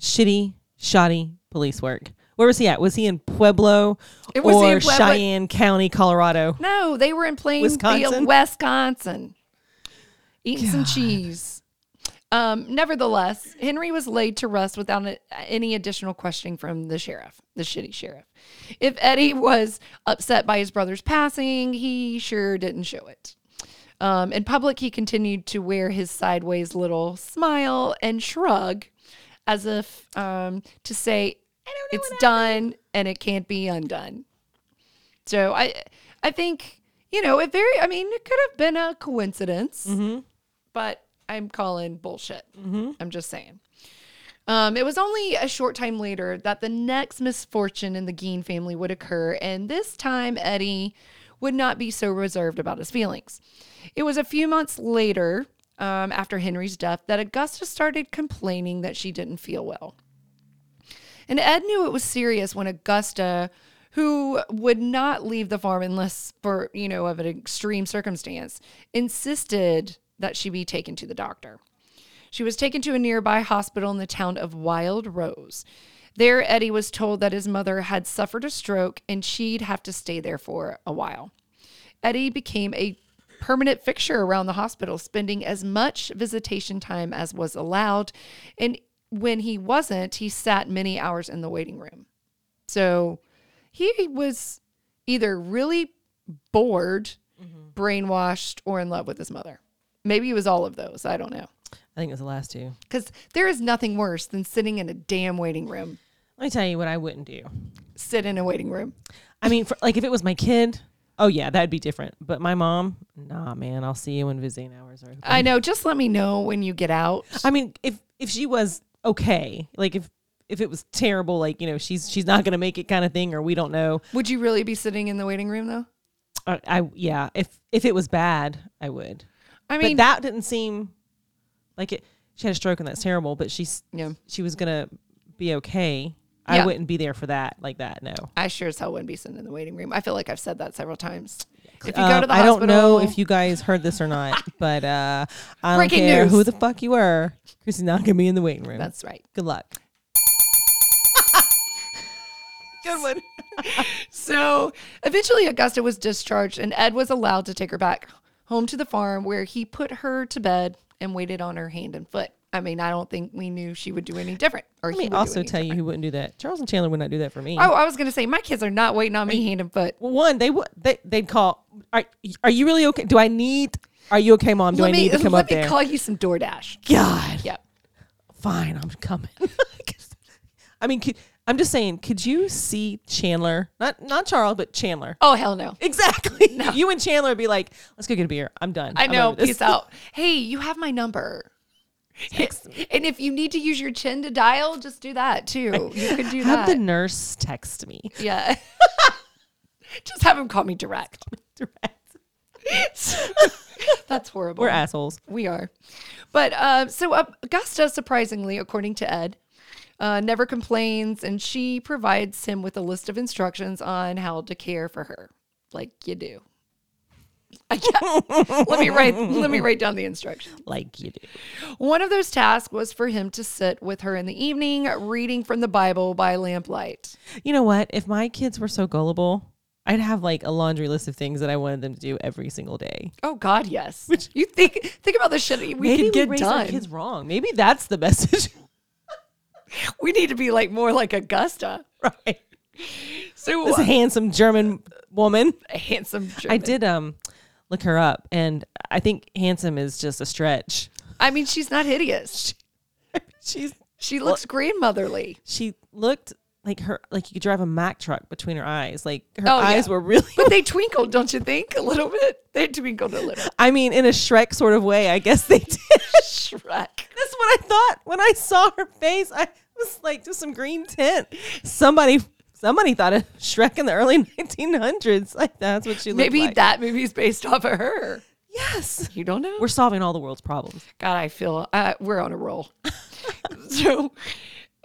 shitty, shoddy police work. Where was he at? Was he in Pueblo It was or in Pueblo- Cheyenne County, Colorado? No, they were in Plainfield, Wisconsin? Wisconsin, eating some cheese. Um, nevertheless, Henry was laid to rest without a, any additional questioning from the sheriff, the shitty sheriff. If Eddie was upset by his brother's passing, he sure didn't show it. Um, in public, he continued to wear his sideways little smile and shrug as if um, to say, it's done and it can't be undone. So I I think, you know, it very I mean, it could have been a coincidence, but I'm calling bullshit. I'm just saying. Um, it was only a short time later that the next misfortune in the Gein family would occur, and this time Eddie would not be so reserved about his feelings. It was a few months later, um, after Henry's death, that Augusta started complaining that she didn't feel well. And Ed knew it was serious when Augusta, who would not leave the farm unless for, you know, of an extreme circumstance, insisted that she be taken to the doctor. She was taken to a nearby hospital in the town of Wild Rose. There, Eddie was told that his mother had suffered a stroke and she'd have to stay there for a while. Eddie became a permanent fixture around the hospital, spending as much visitation time as was allowed. And when he wasn't, he sat many hours in the waiting room. So he was either really bored, mm-hmm. brainwashed, or in love with his mother. Maybe it was all of those. I don't know. I think it was the last two. Because there is nothing worse than sitting in a damn waiting room. Let me tell you what I wouldn't do. Sit in a waiting room. I mean, for, like if it was my kid, oh yeah, that'd be different. But my mom, nah, man, I'll see you when visiting hours are. I know. Just let me know when you get out. I mean, if if she was okay, like if if it was terrible, like you know, she's she's not gonna make it kind of thing, or we don't know. Would you really be sitting in the waiting room though? I, I yeah, if if it was bad, I would. I mean, but that didn't seem like it. She had a stroke and that's terrible. But she's yeah, she was gonna be okay. I Yeah. wouldn't be there for that like that. No. I sure as hell wouldn't be sitting in the waiting room. I feel like I've said that several times. If you Um, go to the I hospital, don't know if you guys heard this or not, but uh, I don't care news. who the fuck you were. Chrissy's not gonna be in the waiting room. That's right. Good luck. Good one. so eventually, Augusta was discharged, and Ed was allowed to take her back home to the farm where he put her to bed and waited on her hand and foot. I mean, I don't think we knew she would do any different. Or Let me also tell you different. who wouldn't do that. Charles and Chandler would not do that for me. Oh, I was gonna say my kids are not waiting on me hand and foot. Well, one, they would they they'd call. Are, are you really okay? Do I need? Are you okay, mom? Do let I me need to come up there? let me call you some DoorDash. God, Yep. fine, I'm coming. I mean, could, I'm just saying. Could you see Chandler? Not not Charles, but Chandler. Oh hell no. Exactly. No. You and Chandler would be like, let's go get a beer. I'm done. I I'm know. this." Peace out. Hey, you have my number. And if you need to use your chin to dial, just do that too. You can do that. Have that. the nurse text me. yeah. just have him call me direct. Direct. That's horrible. We're assholes. We are. But uh, so uh, Augusta, surprisingly, according to Ed, uh, never complains, and she provides him with a list of instructions on how to care for her, like you do. Let me write. Let me write down the instructions. Like you do. One of those tasks was for him to sit with her in the evening, reading from the Bible by lamplight. You know what? If my kids were so gullible, I'd have like a laundry list of things that I wanted them to do every single day. Oh God, yes. Which you think think about the shit we Maybe could get we raised done. our kids wrong. Maybe that's the message. We need to be like more like Augusta. right. So This handsome German woman. a handsome. I did um look her up and I think handsome is just a stretch. I mean, she's not hideous. She's She looks grandmotherly. she looked like her like you could drive a Mack truck between her eyes. Like her Oh, yeah. eyes were really But they twinkled, don't you think? A little bit. They twinkled a little. I mean in a Shrek sort of way, I guess they did. Shrek. That's what I thought when I saw her face. I was like, just some green tint. Somebody, somebody thought of Shrek in the early 1900s. Like that's what she looked like. Maybe like. that movie's based off of her. Yes, You don't know? we're solving all the world's problems. God, I feel uh, we're on a roll. so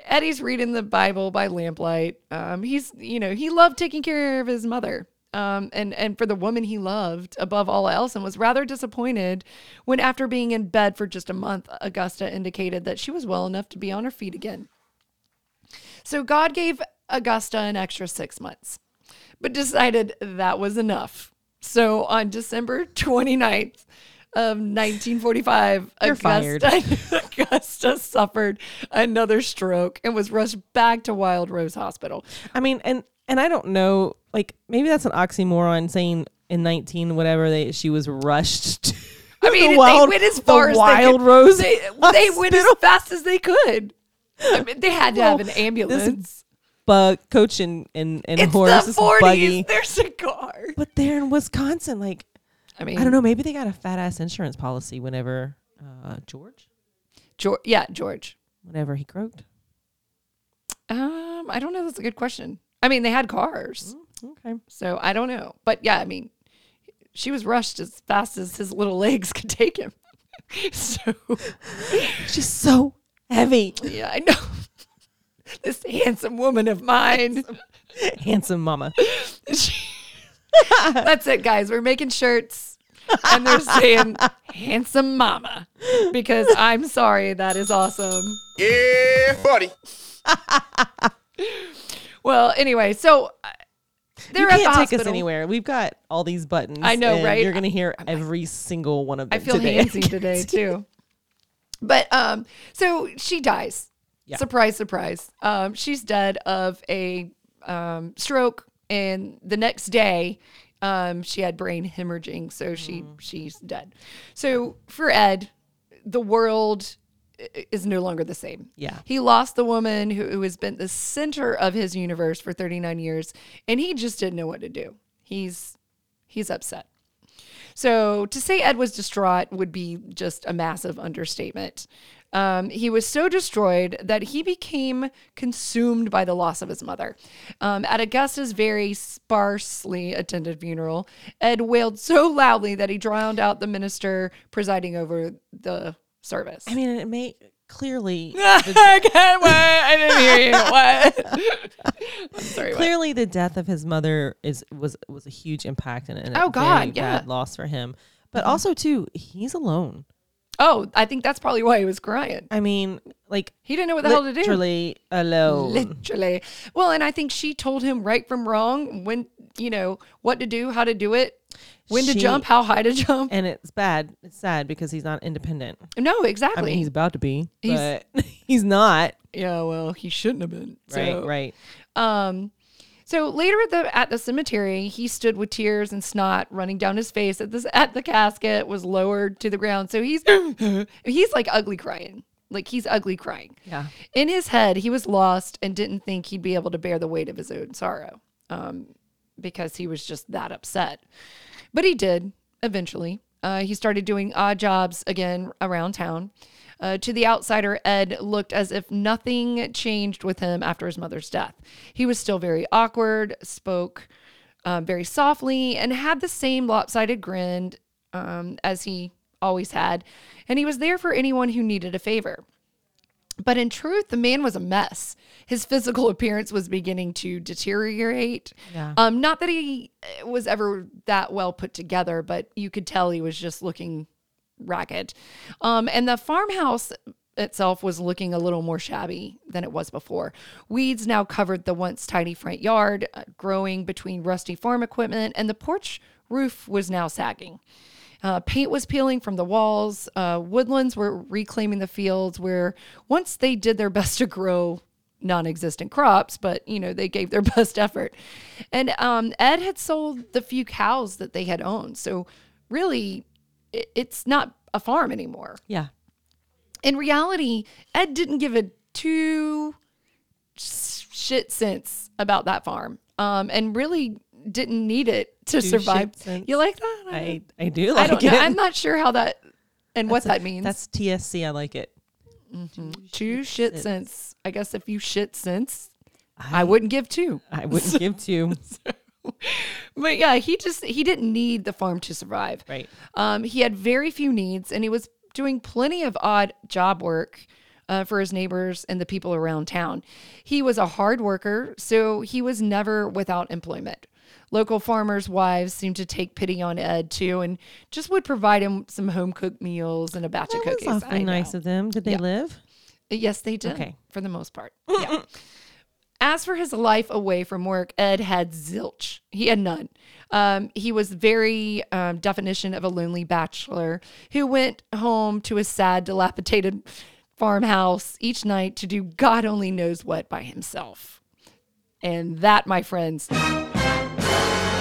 Eddie's reading the Bible by lamplight. Um, he's, you know, he loved taking care of his mother. Um, and, and for the woman he loved above all else and was rather disappointed when after being in bed for just a month, Augusta indicated that she was well enough to be on her feet again. So God gave Augusta an extra six months, but decided that was enough. So on December 29th of 1945, You're Augusta, Augusta suffered another stroke and was rushed back to Wild Rose Hospital. I mean, and and I don't know, like maybe that's an oxymoron saying in 19 whatever they she was rushed. To I mean, the they went as the far as Wild they could. Rose. They, they went as fast as they could. I mean, they had to have an ambulance. bug coach and and, and It's horse the is 40s. buggy. There's a car. But they're in Wisconsin, like I mean, I don't know. Maybe they got a fat ass insurance policy whenever uh, George, George, yeah, George. whenever he croaked. Um, I don't know. That's a good question. I mean, they had cars, Okay. so I don't know. But yeah, I mean, she was rushed as fast as his little legs could take him. so She's so heavy. yeah, I know. this handsome woman of mine. Handsome mama. That's it, guys. We're making shirts, and they're saying handsome mama. Because I'm sorry, that is awesome. Yeah, buddy. Well, anyway, so uh, they're you at the can't take us hospital. anywhere. We've got all these buttons. I know, and right? You're gonna hear every single one of them. I feel today. handsy today too. But um, so she dies. Yeah. Surprise, surprise. Um, she's dead of a um stroke, and the next day, um, she had brain hemorrhaging, so she Mm. she's dead. So for Ed, the world is no longer the same. Yeah. He lost the woman who, who has been the center of his universe for 39 years, and he just didn't know what to do. He's he's upset. So to say Ed was distraught would be just a massive understatement. Um, he was so destroyed that he became consumed by the loss of his mother. Um, at Augusta's very sparsely attended funeral, Ed wailed so loudly that he drowned out the minister presiding over the service. I mean, it may clearly I can't wait. I didn't hear you. What? I'm sorry. What? clearly the death of his mother is was was a huge impact and, and Oh, a God, yeah. bad loss for him. But mm-hmm. also too, he's alone. Oh, I think that's probably why he was crying. I mean, like He didn't know what the hell to do. literally alone. Literally. Well, and I think she told him right from wrong, when, you know, what to do, how to do it, when to She- jump, how high to jump. and it's bad. It's sad because he's not independent. No, exactly. I mean, he's about to be, He's- but he's not. yeah, well, he shouldn't have been. Right, So, right. Um, so later at the at the cemetery, he stood with tears and snot running down his face at this at the casket was lowered to the ground. So he's he's like ugly crying. Like he's ugly crying. Yeah. In his head, he was lost and didn't think he'd be able to bear the weight of his own sorrow. Um, because he was just that upset. But he did eventually. Uh, he started doing odd jobs again around town. Uh, to the outsider, Ed looked as if nothing changed with him after his mother's death. He was still very awkward, spoke um, very softly, and had the same lopsided grin um, as he always had. And he was there for anyone who needed a favor. But in truth, the man was a mess. His physical appearance was beginning to deteriorate. Yeah. Um, not that he uh, was ever that well put together, but you could tell he was just looking ragged. Um, and the farmhouse itself was looking a little more shabby than it was before. Weeds now covered the once tidy front yard, uh, growing between rusty farm equipment, and the porch roof was now sagging. Uh, paint was peeling from the walls. Uh, woodlands were reclaiming the fields where once they did their best to grow non-existent crops, but you know they gave their best effort. And um, Ed had sold the few cows that they had owned, so really, it, it's not a farm anymore. Yeah. In reality, Ed didn't give a two shit sense about that farm, um, and really didn't need it to Two survive. You like that? I, I do I don't it. Know. I'm not sure how that and what that means. That's TSC. I like it. two shit cents. I guess if you shit cents, I, wouldn't give two. I wouldn't give two. But yeah, he just he didn't need the farm to survive. Right. Um, he had very few needs, and he was doing plenty of odd job work. Uh, for his neighbors and the people around town. He was a hard worker, so he was never without employment. Local farmers' wives seemed to take pity on Ed too and just would provide him some home cooked meals and a batch That of was cookies. awfully nice of them. Did they Yeah. live? Yes, they did. Okay. For the most part. Yeah. As for his life away from work, Ed had zilch. He had none. Um, he was very um, definition of a lonely bachelor who went home to a sad, dilapidated farmhouse each night to do God only knows what by himself. And that, my friends,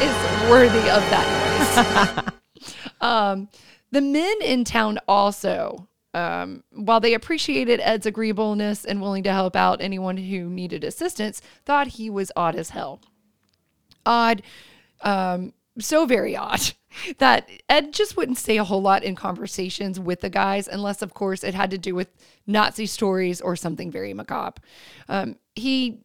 is worthy of that noise. um, the men in town also, um, while they appreciated Ed's agreeableness and willing to help out anyone who needed assistance, thought he was odd as hell. Odd, um, so very odd that Ed just wouldn't say a whole lot in conversations with the guys, unless, of course, it had to do with Nazi stories or something very macabre. Um, he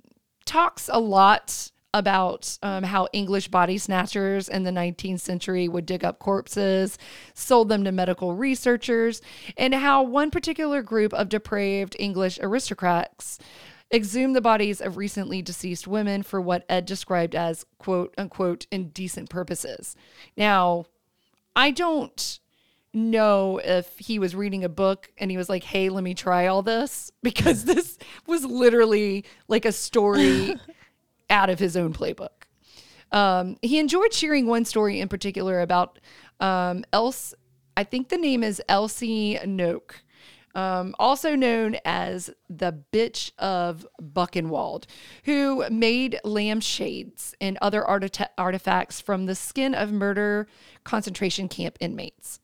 talks a lot about um, how English body snatchers in the 19th century would dig up corpses, sold them to medical researchers, and how one particular group of depraved English aristocrats exhumed the bodies of recently deceased women for what Ed described as quote unquote indecent purposes. Now, I don't know if he was reading a book and he was like, "Hey, let me try all this," because this was literally like a story out of his own playbook. Um, he enjoyed sharing one story in particular about um, Else. I think the name is Elsie Noak, um, also known as the Bitch of Buchenwald, who made lampshades and other artifacts from the skin of murder concentration camp inmates.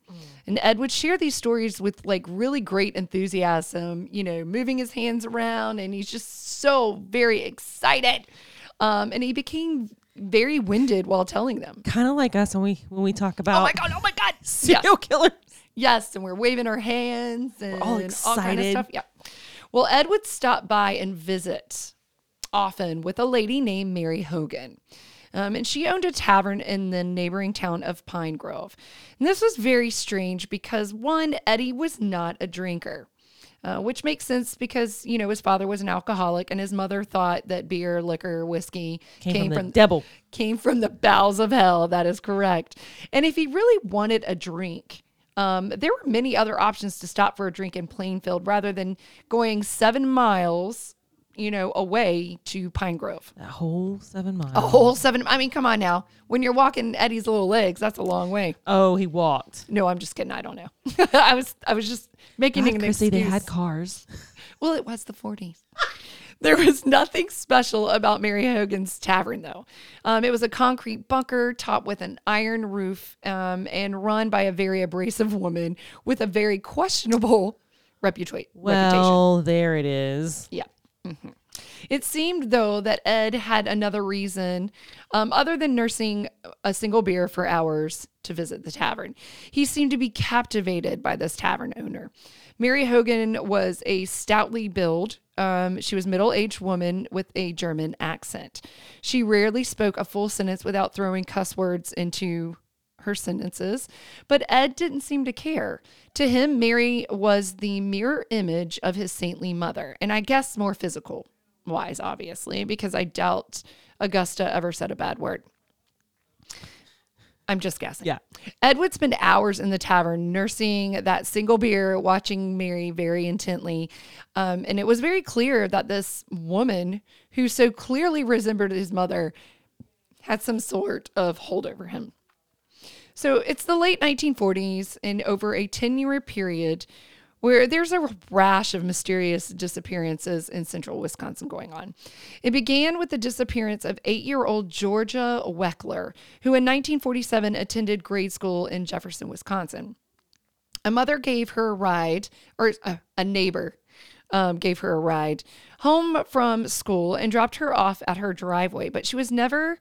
And Ed would share these stories with like really great enthusiasm, you know, moving his hands around, and he's just so very excited. Um, and he became very winded while telling them. Kind of like us when we when we talk about Oh my god! Oh my god! serial Yes. killers. Yes, and we're waving our hands and all kind of excited. stuff. Yeah. Well, Ed would stop by and visit often with a lady named Mary Hogan. Um, and she owned a tavern in the neighboring town of Pine Grove. And this was very strange because, one, Eddie was not a drinker, uh, which makes sense because, you know, his father was an alcoholic and his mother thought that beer, liquor, whiskey Came from the devil. came from the bowels of hell. That is correct. And if he really wanted a drink, um, there were many other options to stop for a drink in Plainfield rather than going seven miles, you know, away to Pine Grove. That whole seven miles. A whole seven. I mean, come on now. When you're walking Eddie's little legs, that's a long way. Oh, he walked. No, I'm just kidding. I don't know. I was, I was just making God, an Chrissy, excuse. they had cars. Well, it was the 40s. There was nothing special about Mary Hogan's tavern, though. Um, it was a concrete bunker topped with an iron roof um, and run by a very abrasive woman with a very questionable reputa- reputation. Well, there it is. Yeah. It seemed, though, that Ed had another reason um, other than nursing a single beer for hours to visit the tavern. He seemed to be captivated by this tavern owner. Mary Hogan was a stoutly built, um, she was middle aged woman with a German accent. She rarely spoke a full sentence without throwing cuss words into her sentences, but Ed didn't seem to care. To him, Mary was the mirror image of his saintly mother, and I guess more physical wise, obviously, because I doubt Augusta ever said a bad word. I'm just guessing. Yeah. Ed would spend hours in the tavern nursing that single beer, watching Mary very intently. Um, and it was very clear that this woman, who so clearly resembled his mother, had some sort of hold over him. So it's the late 1940s, and over a 10 year period, where there's a rash of mysterious disappearances in central Wisconsin going on. It began with the disappearance of eight year old Georgia Weckler, who in 1947 attended grade school in Jefferson, Wisconsin. A mother gave her a ride, or uh, a neighbor um, gave her a ride home from school and dropped her off at her driveway, but she was never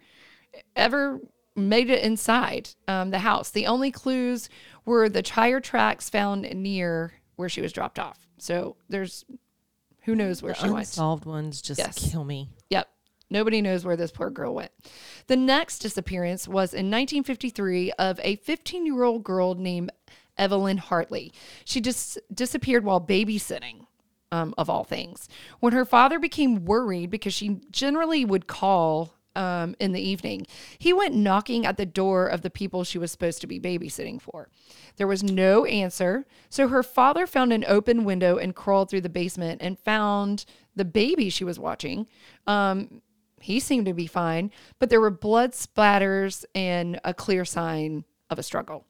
ever made it inside um, the house. The only clues were the tire tracks found near where she was dropped off. So there's who knows where she went. Unsolved ones just Yes. kill me. Yep. Nobody knows where this poor girl went. The next disappearance was in 1953 of a 15 year old girl named Evelyn Hartley. She dis- disappeared while babysitting, um, of all things. When her father became worried because she generally would call um, in the evening, he went knocking at the door of the people she was supposed to be babysitting for. There was no answer, so her father found an open window and crawled through the basement and found the baby she was watching. Um, he seemed to be fine, but there were blood splatters and a clear sign of a struggle.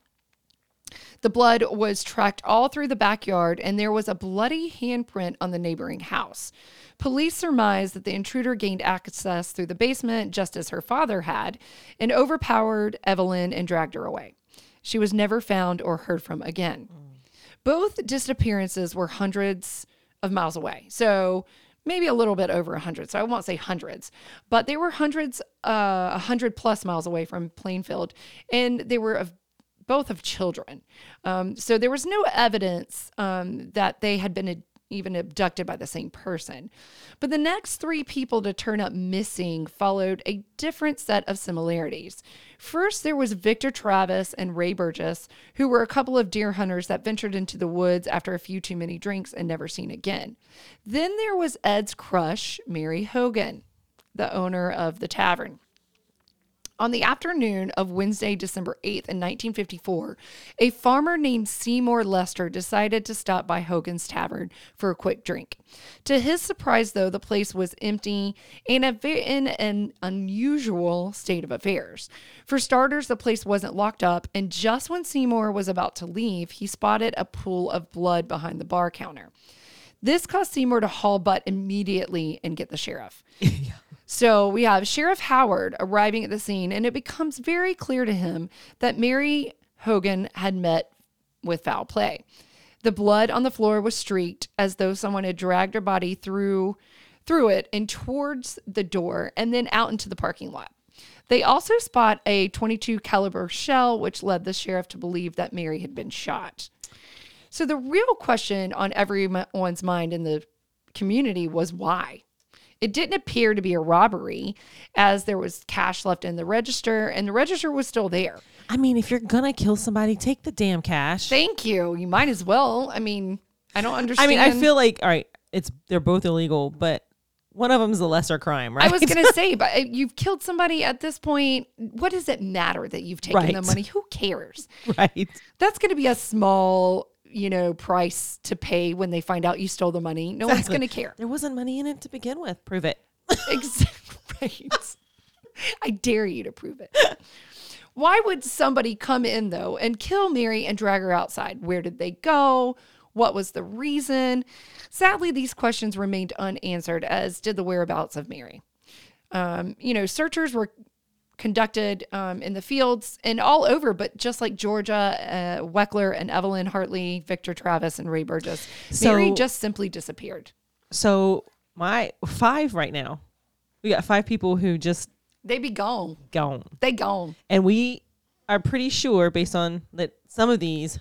The blood was tracked all through the backyard, and there was a bloody handprint on the neighboring house. Police surmised that the intruder gained access through the basement, just as her father had, and overpowered Evelyn and dragged her away. She was never found or heard from again. Both disappearances were hundreds of miles away. So maybe a little bit over 100. So I won't say hundreds, but they were hundreds, uh, 100 plus miles away from Plainfield. And they were of both of children. Um, so there was no evidence um, that they had been ad- even abducted by the same person. But the next three people to turn up missing followed a different set of similarities. First, there was Victor Travis and Ray Burgess, who were a couple of deer hunters that ventured into the woods after a few too many drinks and never seen again. Then there was Ed's crush, Mary Hogan, the owner of the tavern. On the afternoon of Wednesday, December 8th, in 1954, a farmer named Seymour Lester decided to stop by Hogan's Tavern for a quick drink. To his surprise, though, the place was empty and in an unusual state of affairs. For starters, the place wasn't locked up, and just when Seymour was about to leave, he spotted a pool of blood behind the bar counter. This caused Seymour to haul butt immediately and get the sheriff. So we have Sheriff Howard arriving at the scene, and it becomes very clear to him that Mary Hogan had met with foul play. The blood on the floor was streaked as though someone had dragged her body through through it and towards the door and then out into the parking lot. They also spot a 22 caliber shell which led the sheriff to believe that Mary had been shot. So the real question on everyone's mind in the community was why? It didn't appear to be a robbery as there was cash left in the register and the register was still there. I mean, if you're gonna kill somebody, take the damn cash. Thank you. You might as well. I mean, I don't understand. I mean, I feel like all right, it's they're both illegal, but one of them's a lesser crime, right? I was going to say, but uh, you've killed somebody at this point. What does it matter that you've taken the money? Who cares? right. That's going to be a small, you know, price to pay when they find out you stole the money. No one's going to care. There wasn't money in it to begin with. Prove it. Exactly. Right. I dare you to prove it. Why would somebody come in though and kill Mary and drag her outside? Where did they go? What was the reason? Sadly, these questions remained unanswered, as did the whereabouts of Mary. Um, you know, searchers were conducted um, in the fields and all over, but just like Georgia, uh, Weckler, and Evelyn Hartley, Victor Travis, and Ray Burgess, Mary So- just simply disappeared. So my five right now. We got five people who just They be gone. gone. They gone. And we are pretty sure, based on that, some of these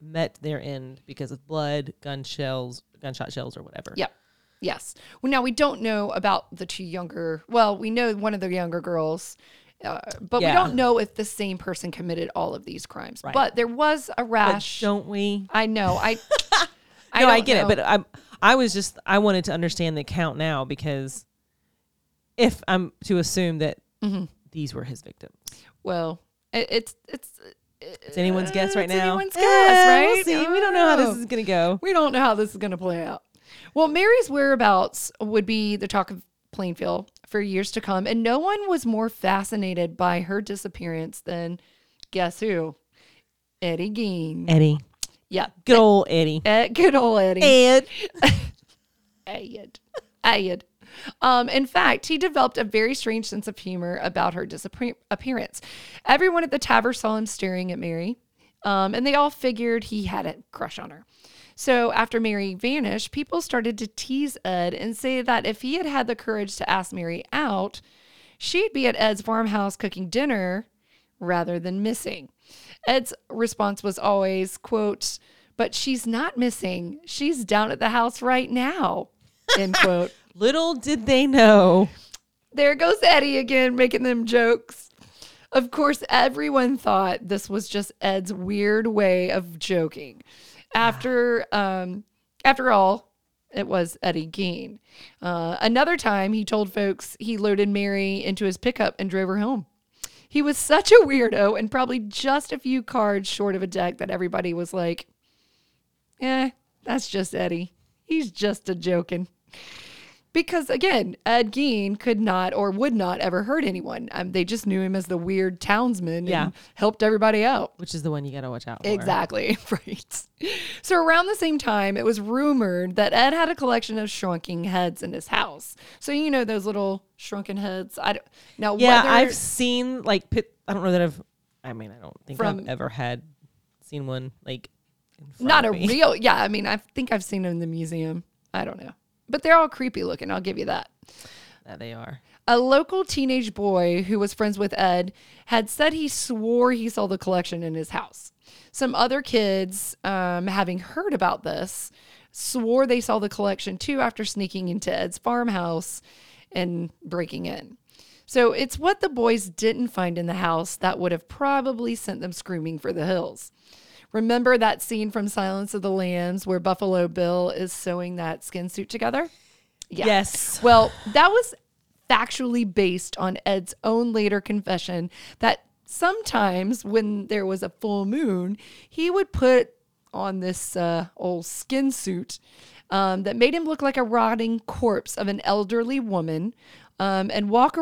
met their end because of blood, gun shells, gunshot shells, or whatever. Yep. Yes. Well, now we don't know about the two younger. Well, we know one of the younger girls, uh, but we don't know if the same person committed all of these crimes. Right. But there was a But rash. don't we? I know. I. no, I get know. it, but I'm. I was just. I wanted to understand the count now because if I'm to assume that Mm-hmm. these were his victims, well, it, it's it's it's anyone's guess right it's now. anyone's Eh, guess, we'll right? see. I We don't know how this is gonna go. We don't know how this is going to play out. Well, Mary's whereabouts would be the talk of Plainfield for years to come, and no one was more fascinated by her disappearance than guess who? Eddie Gein. Eddie, Yeah, good old Eddie. Eh, good old Eddie. Ed. Ed. Ed. Um, in fact, he developed a very strange sense of humor about her disappearance. Everyone at the tavern saw him staring at Mary, um, and they all figured he had a crush on her. So after Mary vanished, people started to tease Ed and say that if he had had the courage to ask Mary out, she'd be at Ed's farmhouse cooking dinner rather than missing. Ed's response was always, quote, but she's not missing. She's down at the house right now, end quote. Little did they know. There goes Eddie again, making them jokes. Of course, everyone thought this was just Ed's weird way of joking. After, um, after all, it was Eddie Gein. Uh, another time, he told folks he loaded Mary into his pickup and drove her home. He was such a weirdo and probably just a few cards short of a deck that everybody was like, eh, that's just Eddie. He's just a joking. Because again, Ed Gein could not or would not ever hurt anyone. Um, they just knew him as the weird townsman Yeah. and helped everybody out. Which is the one you gotta watch out for. Exactly. Right. So around the same time, it was rumored that Ed had a collection of shrunken heads in his house. So you know those little shrunken heads. I don't, now Yeah, whether, I've seen like pit. I don't know that I've. I mean, I don't think From- I've ever had seen one like. not a real. Yeah, I mean, I think I've seen them in the museum. I don't know, but they're all creepy looking. I'll give you that. That they are. A local teenage boy who was friends with Ed had said he swore he saw the collection in his house. Some other kids, um, having heard about this, swore they saw the collection too after sneaking into Ed's farmhouse and breaking in. So it's what the boys didn't find in the house that would have probably sent them screaming for the hills. Remember that scene from Silence of the Lambs where Buffalo Bill is sewing that skin suit together? Yeah. Yes. Well, that was factually based on Ed's own later confession that sometimes when there was a full moon, he would put on this uh, old skin suit um, that made him look like a rotting corpse of an elderly woman um, and walk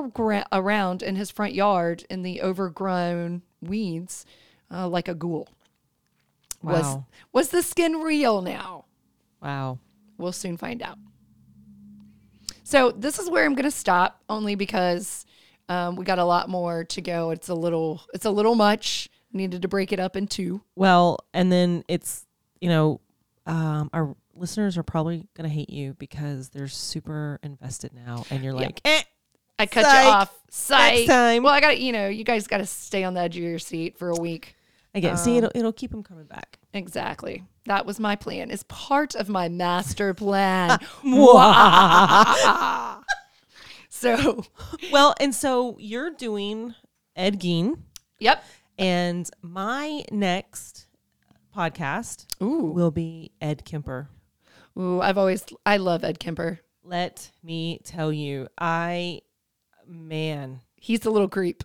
around in his front yard in the overgrown weeds uh, like a ghoul. Was, Wow. was the skin real now? Wow. We'll soon find out. So this is where I'm going to stop, only because um, we got a lot more to go. It's a little, it's a little much. Needed to break it up in two. Well, and then it's you know, um, our listeners are probably gonna hate you because they're super invested now, and you're like, eh, I cut Psych. you off. Psych. time. Well, I got you know, you guys got to stay on the edge of your seat for a week. I get. Um, See, it'll it'll keep them coming back. Exactly. That was my plan. It's part of my master plan. so, Well, and so you're doing Ed Gein, yep. and my next podcast Ooh. will be Ed Kemper. Ooh, I've always I love Ed Kemper. Let me tell you, I man, He's a little creep.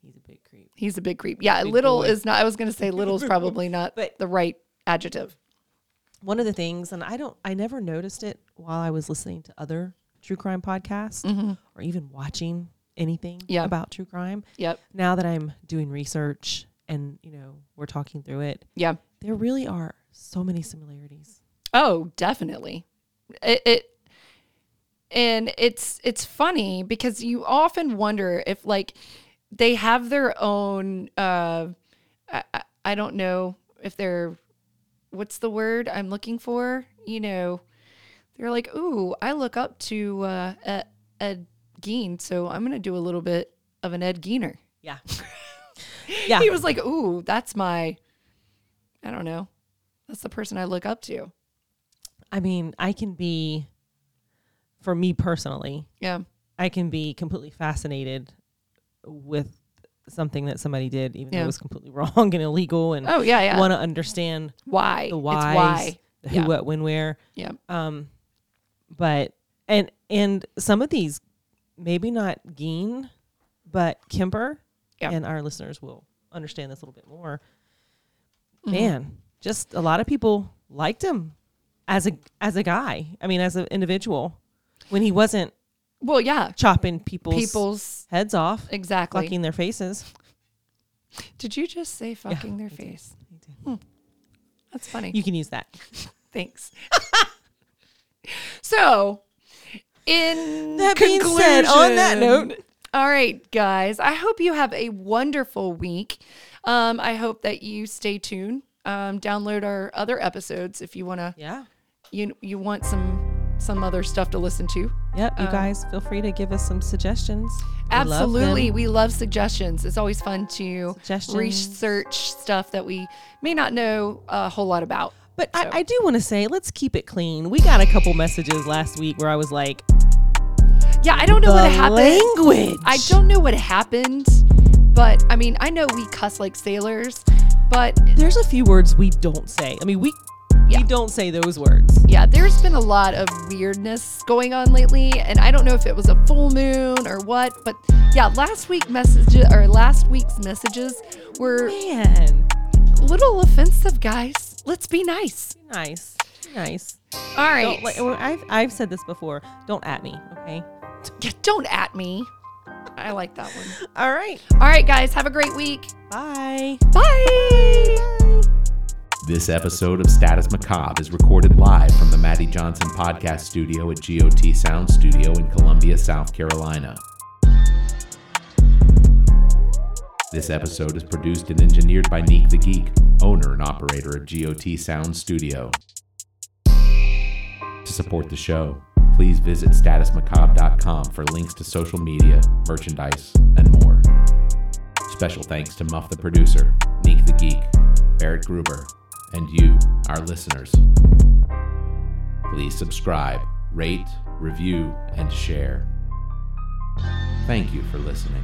he's a big creep. He's a big creep. Yeah, Big little boy. is not I was going to say little is probably not But- the right adjective. One of the things, and I don't, I never noticed it while I was listening to other true crime podcasts or even watching anything Mm-hmm. About true crime. Yep. Now that I'm doing research and you know we're talking through it, Yeah. there really are so many similarities. Oh, definitely. It, it and it's it's funny because you often wonder if like they have their own uh I, I- don't know if they're what's the word I'm looking for? You know, they're like, "Ooh, I look up to uh Ed, Ed Gein, so I'm going to do a little bit of an Ed Geener." Yeah, yeah. He was like, "Ooh, that's my I don't know. That's the person I look up to." I mean, I can be, for me personally, Yeah. I can be completely fascinated with something that somebody did, even though it was completely wrong and illegal, and Oh, yeah, yeah. want to understand why the whys, why who, Yeah. what, when, where. yeah Um, but and and some of these, maybe not Gein, but Kemper, Yeah. and our listeners will understand this a little bit more. Mm-hmm. Man, just a lot of people liked him as a as a guy. I mean, as an individual, when he wasn't well yeah. Chopping people's, people's heads off, exactly. Fucking their faces. did you just say fucking their face? Hmm. that's funny. You can use that. thanks. So in That being said, on that note- all right guys. I hope you have a wonderful week. Um, i hope that you stay tuned. Um, download our other episodes if you want to Yeah. you you want some some other stuff to listen to Yep. You um, guys feel free to give us some suggestions. We Absolutely. them. We love suggestions. It's always fun to research stuff that we may not know a whole lot about. But So- I, I do want to say, let's keep it clean. We got a couple messages last week where I was like, Yeah, I don't know what happened. language. I don't know what happened, but I mean, I know we cuss like sailors, but There's a few words we don't say. I mean, we Yeah. we don't say those words. yeah, there's been a lot of weirdness going on lately, and I don't know if it was a full moon or what, but yeah, last week messages or last week's messages were Man, little offensive, guys. Let's be nice. nice, nice. All right. Like, well, I've I've said this before. Don't at me, okay? Yeah, don't at me. I like that one. All right. All right, guys, have a great week. Bye. Bye. This episode of Status Macabre is recorded live from the Maddie Johnson podcast studio at GOT Sound Studio in Columbia, South Carolina. This episode is produced and engineered by Neek the Geek, owner and operator of GOT Sound Studio. To support the show, please visit statusmacabre.com for links to social media, merchandise, and more. Special thanks to Muff the producer, Neek the Geek, Barrett Gruber, and you, our listeners. Please subscribe, rate, review, and share. Thank you for listening.